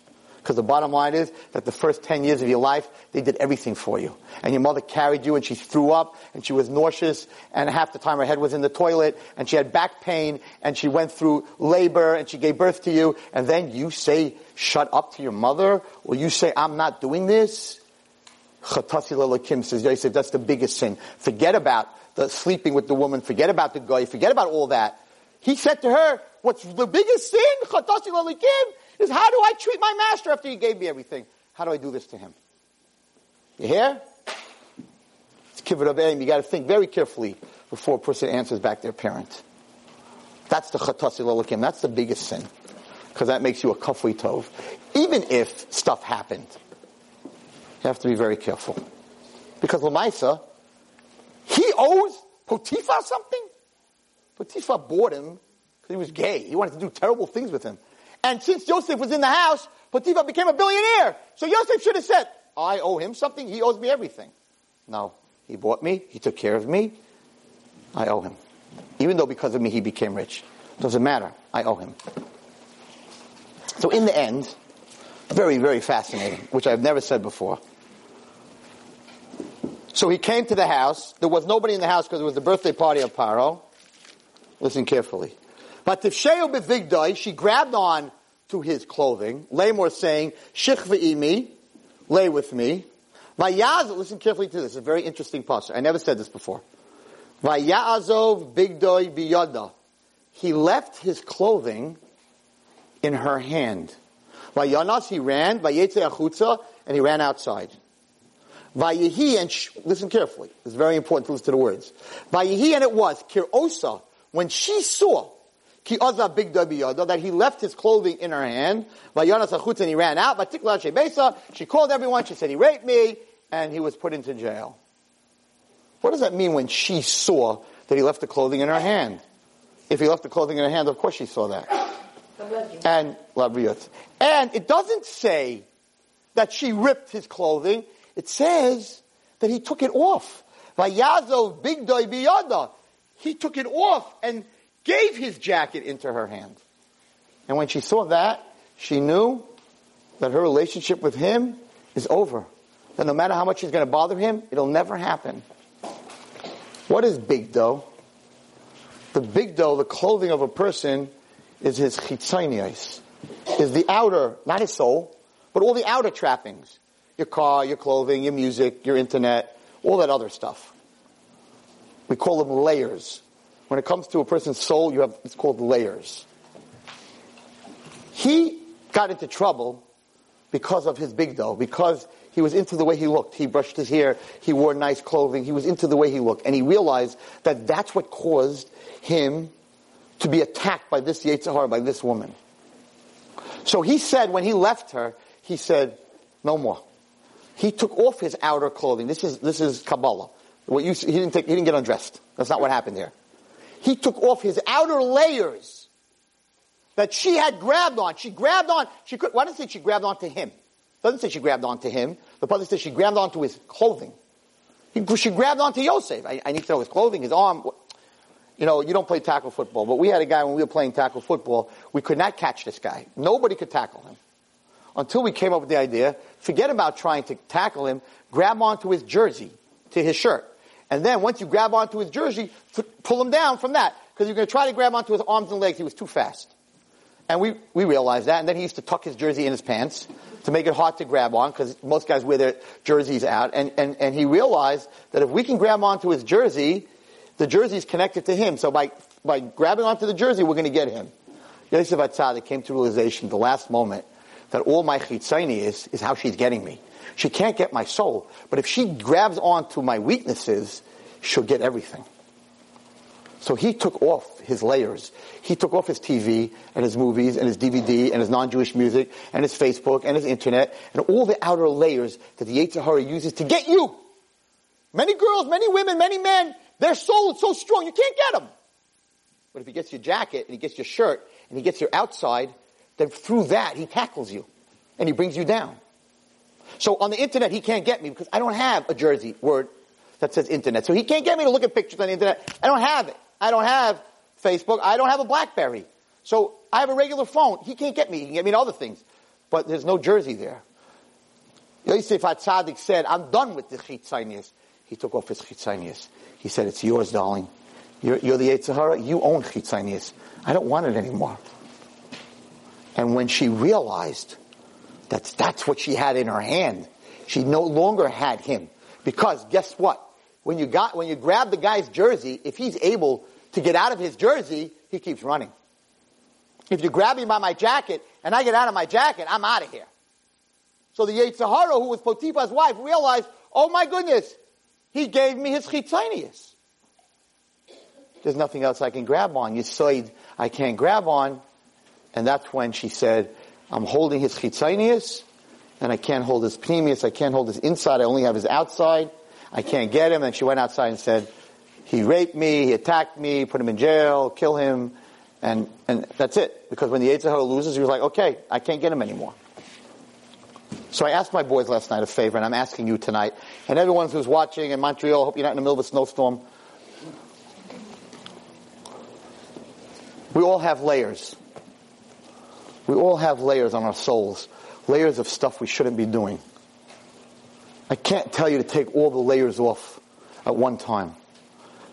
Because the bottom line is that the first 10 years of your life, they did everything for you. And your mother carried you and she threw up and she was nauseous and half the time her head was in the toilet and she had back pain and she went through labor and she gave birth to you and then you say, shut up to your mother or you say, I'm not doing this. Chatasi Kim says, Yosef, that's the biggest sin. Forget about the sleeping with the woman, forget about the guy, forget about all that. He said to her, what's the biggest sin? Chatasi Kim is how do I treat my master after he gave me everything? How do I do this to him? You hear? It's kibbut of You got to think very carefully before a person answers back their parent. That's the chatasi lolakim. That's the biggest sin. Because that makes you a kafui tov. Even if stuff happened. You have to be very careful. Because Lamaisa, he owes Potiphar something. Potiphar bought him because he was gay. He wanted to do terrible things with him. And since Joseph was in the house, Potiphar became a billionaire. So Joseph should have said, I owe him something, he owes me everything. No, he bought me, he took care of me, I owe him. Even though because of me he became rich. Doesn't matter, I owe him. So in the end, very, very fascinating, which I've never said before. So he came to the house. There was nobody in the house because it was the birthday party of Paro. Listen carefully. But Tifsheo bevigdai, she grabbed on to his clothing. Lamor saying, Shich imi, lay with me. Vayaz, listen carefully to this, it's a very interesting posture. I never said this before. Vayazov bigdoi biyada. He left his clothing in her hand. Vayanas, he ran, vayetze achutza, and he ran outside. Vayihi, and sh- listen carefully, it's very important to listen to the words. Vayihi, and it was, kirosa, when she saw Ki big that he left his clothing in her hand. and he ran out. She called everyone. She said he raped me, and he was put into jail. What does that mean when she saw that he left the clothing in her hand? If he left the clothing in her hand, of course she saw that. And And it doesn't say that she ripped his clothing. It says that he took it off. Vayazo big He took it off and gave his jacket into her hand. And when she saw that, she knew that her relationship with him is over. That no matter how much she's going to bother him, it'll never happen. What is bigdo? The bigdo, the clothing of a person, is his chitzonios, is the outer, not his soul, but all the outer trappings. Your car, your clothing, your music, your internet, all that other stuff. We call them layers. When it comes to a person's soul, you have, it's called layers. He got into trouble because of his bigdo, because he was into the way he looked. He brushed his hair. He wore nice clothing. He was into the way he looked. And he realized that that's what caused him to be attacked by this Yetzer Hara, by this woman. So he said, when he left her, he said, no more. He took off his outer clothing. This is, this is Kabbalah. What you, he didn't take, he didn't get undressed. That's not what happened here. He took off his outer layers that she had grabbed on. She grabbed on, she could, why does it say she grabbed onto him? Doesn't say she grabbed onto him. The Pasuk says she grabbed onto his clothing. He, she grabbed onto Yosef. I, I, need to know his clothing, his arm. You know, you don't play tackle football, but we had a guy when we were playing tackle football, we could not catch this guy. Nobody could tackle him. Until we came up with the idea, forget about trying to tackle him, grab onto his jersey, to his shirt. And then once you grab onto his jersey, pull him down from that. Because you're going to try to grab onto his arms and legs, he was too fast. And we, we realized that. And then he used to tuck his jersey in his pants to make it hard to grab on because most guys wear their jerseys out. And, and, and he realized that if we can grab onto his jersey, the jersey is connected to him. So by, by grabbing onto the jersey, we're going to get him. Yosef Atzadik came to realization the last moment that all my chitzani is, is how she's getting me. She can't get my soul. But if she grabs onto my weaknesses, she'll get everything. So he took off his layers. He took off his TV and his movies and his DVD and his non-Jewish music and his Facebook and his internet and all the outer layers that the Yetzer Hara uses to get you. Many girls, many women, many men, their soul is so strong, you can't get them. But if he gets your jacket and he gets your shirt and he gets your outside, then through that he tackles you and he brings you down. So on the internet he can't get me because I don't have a jersey word that says internet. So he can't get me to look at pictures on the internet. I don't have it. I don't have Facebook. I don't have a BlackBerry. So I have a regular phone. He can't get me. He can get me to other things. But there's no jersey there. Yosef Atzadik said, I'm done with the chitzanias. He took off his chitzanias. He said, it's yours, darling. You're, you're the Yetzer You own chitzanias. I don't want it anymore. And when she realized that that's what she had in her hand, she no longer had him. Because guess what? When you got, when you grab the guy's jersey, if he's able to get out of his jersey, he keeps running. If you grab me by my jacket and I get out of my jacket, I'm out of here. So the Yetzer Hara, who was Potiphar's wife, realized, oh my goodness, he gave me his chitzonius. There's nothing else I can grab on. You said I can't grab on. And that's when she said, I'm holding his chitzonius, and I can't hold his pnimius, I can't hold his inside, I only have his outside. I can't get him. And she went outside and said, he raped me, he attacked me, put him in jail, kill him, and, and that's it. Because when the Yetzer Hara loses, he was like, okay, I can't get him anymore. So I asked my boys last night a favor, and I'm asking you tonight, and everyone who's watching in Montreal, hope you're not in the middle of a snowstorm. We all have layers. We all have layers on our souls, layers of stuff we shouldn't be doing. I can't tell you to take all the layers off at one time.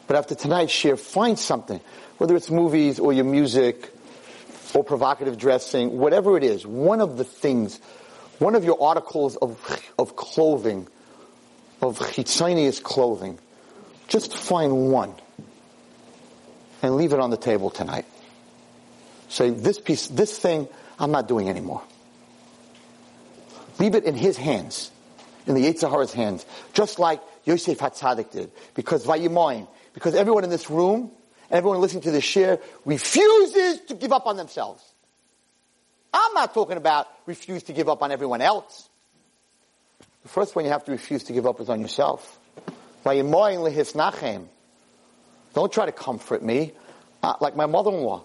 But after tonight's share, find something, whether it's movies or your music or provocative dressing, whatever it is, one of the things, one of your articles of, of clothing, of chitzonius clothing, just find one and leave it on the table tonight. Say, this piece, this thing, I'm not doing anymore. Leave it in his hands in the Yetzer Hara's hands, just like Yosef Hatzadik did. Because Vayimoim, because everyone in this room, everyone listening to this share, refuses to give up on themselves. I'm not talking about refuse to give up on everyone else. The first one you have to refuse to give up is on yourself. Don't try to comfort me. Uh, like my mother-in-law.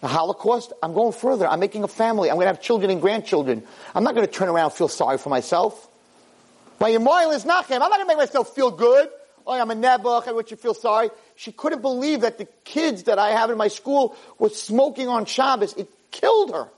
The Holocaust, I'm going further. I'm making a family. I'm going to have children and grandchildren. I'm not going to turn around and feel sorry for myself. My Yemoil is Nachem. I'm not going to make myself feel good. Oh, I'm a nebuch. Oh, I want you to feel sorry. She couldn't believe that the kids that I have in my school were smoking on Shabbos. It killed her.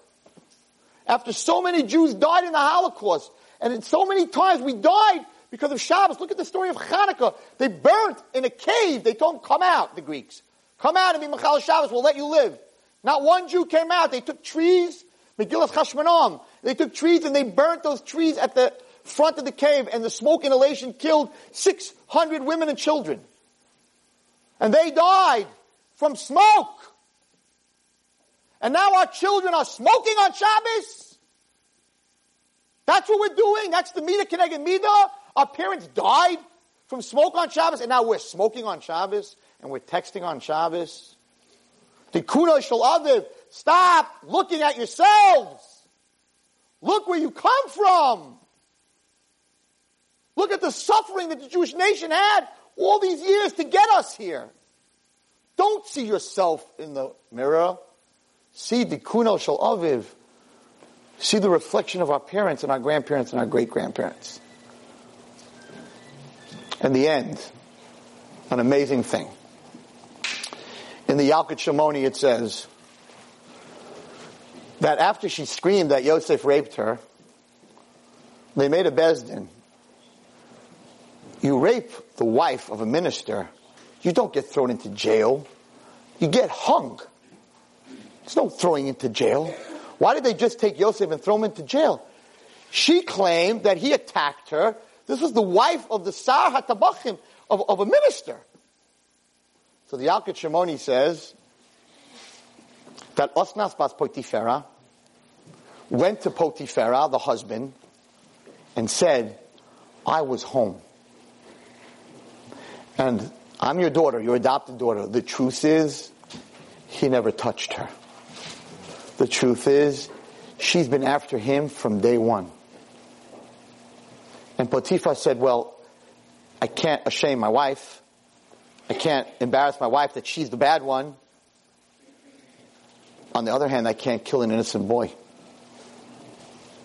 After so many Jews died in the Holocaust, and so many times we died because of Shabbos. Look at the story of Hanukkah. They burnt in a cave. They told them, come out, the Greeks. Come out and be Machal Shabbos. We'll let you live. Not one Jew came out. They took trees, Megillas Chashmonaim. They took trees and they burnt those trees at the front of the cave and the smoke inhalation killed 600 women and children. And they died from smoke. And now our children are smoking on Shabbos. That's what we're doing. That's the Mida Keneged Mida. Our parents died from smoke on Shabbos, and now we're smoking on Shabbos, and we're texting on Shabbos. Tikuna Shalaviv, stop looking at yourselves. Look where you come from. Look at the suffering that the Jewish nation had all these years to get us here. Don't see yourself in the mirror. See the dyokno shel aviv. See the reflection of our parents and our grandparents and our great grandparents. In the end, an amazing thing. In the Yalkut Shimoni it says that after she screamed that Yosef raped her, they made a beis din. You rape the wife of a minister, you don't get thrown into jail. You get hung. There's no throwing into jail. Why did they just take Yosef and throw him into jail? She claimed that he attacked her. This was the wife of the Sar Hatabachim, of, of a minister. So the Yalkut Shimoni says that Osnas Bas Potifera went to Potifera, the husband, and said, I was home. And I'm your daughter, your adopted daughter. The truth is, he never touched her. The truth is, she's been after him from day one. And Potiphar said, well, I can't shame my wife. I can't embarrass my wife that she's the bad one. On the other hand, I can't kill an innocent boy.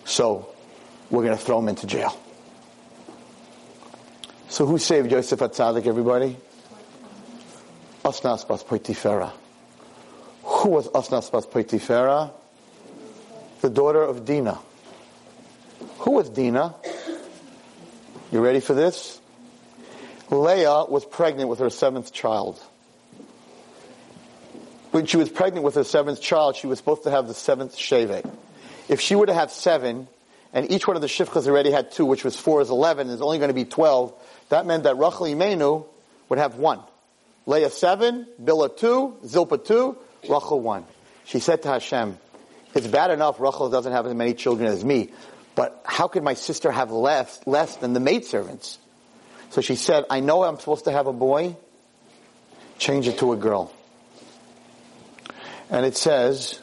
So, we're going to throw him into jail. So who saved Joseph HaTzadik, everybody? Asnas Bas Potifera. Who was Asnas Bas Potifera? The daughter of Dinah. Who was Dinah? You ready for this? Leah was pregnant with her seventh child. When she was pregnant with her seventh child, she was supposed to have the seventh shevet. If she were to have seven, and each one of the shifchas already had two, which was four is eleven, and there's only going to be twelve, that meant that Rachel Imenu would have one. Leah seven, Bilhah two, Zilpah two, Rachel one. She said to Hashem, it's bad enough Rachel doesn't have as many children as me, but how could my sister have less, less than the maidservants? So she said, I know I'm supposed to have a boy, change it to a girl. And it says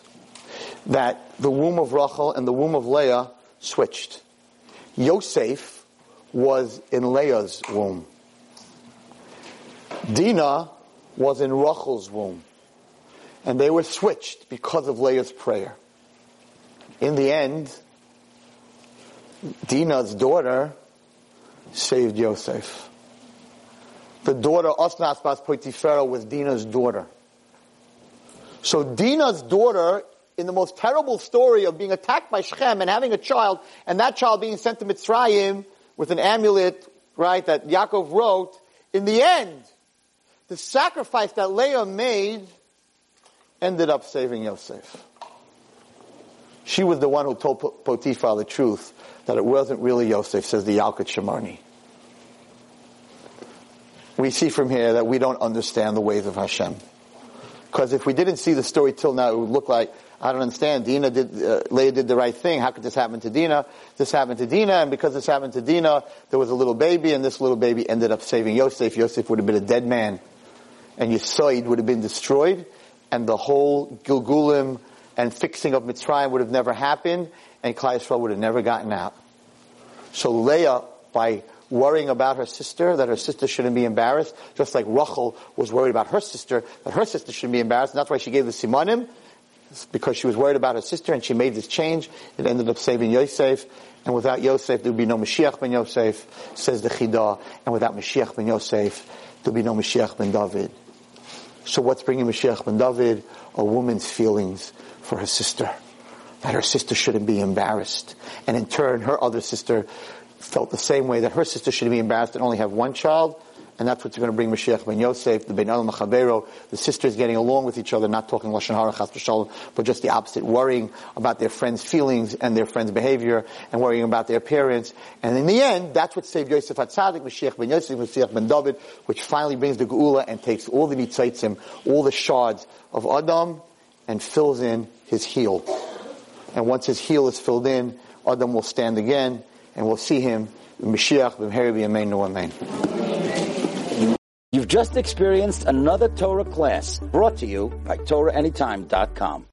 that the womb of Rachel and the womb of Leah switched. Yosef was in Leah's womb. Dinah was in Rachel's womb. And they were switched because of Leah's prayer. In the end, Dinah's daughter saved Yosef. The daughter, Osnas Bas Potifera, was Dinah's daughter. So Dinah's daughter, in the most terrible story of being attacked by Shechem and having a child, and that child being sent to Mitzrayim, with an amulet, right, that Yaakov wrote, in the end, the sacrifice that Leah made ended up saving Yosef. She was the one who told Potiphar the truth, that it wasn't really Yosef, says the Yalkut Shimoni. We see from here that we don't understand the ways of Hashem. Because if we didn't see the story till now, it would look like I don't understand. Dina did, uh, Leah did the right thing. How could this happen to Dina? This happened to Dina, and because this happened to Dina, there was a little baby, and this little baby ended up saving Yosef. Yosef would have been a dead man, and Yisoid would have been destroyed, and the whole Gilgulim and fixing of Mitzrayim would have never happened, and Klal Yisrael would have never gotten out. So Leah, by worrying about her sister, that her sister shouldn't be embarrassed, just like Rachel was worried about her sister, that her sister shouldn't be embarrassed, and that's why she gave the Simonim, because she was worried about her sister and she made this change. It ended up saving Yosef. And without Yosef, there would be no Mashiach ben Yosef, says the Chidah. And without Mashiach ben Yosef, there would be no Mashiach ben David. So what's bringing Mashiach ben David? A woman's feelings for her sister. That her sister shouldn't be embarrassed. And in turn, her other sister felt the same way that her sister should be embarrassed and only have one child. and that's what's going to bring Mashiach ben Yosef, the bein adam l'chavero, the sisters getting along with each other, not talking Lashon Hara, Chas v'shalom, but just the opposite, worrying about their friends' feelings and their friends' behavior, and worrying about their parents. And in the end, that's what saved Yosef HaTzadik, Mashiach ben Yosef, Mashiach ben David, which finally brings the Geula and takes all the nitzotzim, all the shards of Adam, and fills in his heel. And once his heel is filled in, Adam will stand again, and we'll see him, Mashiach, Amen. You've just experienced another Torah class brought to you by TorahAnytime.com.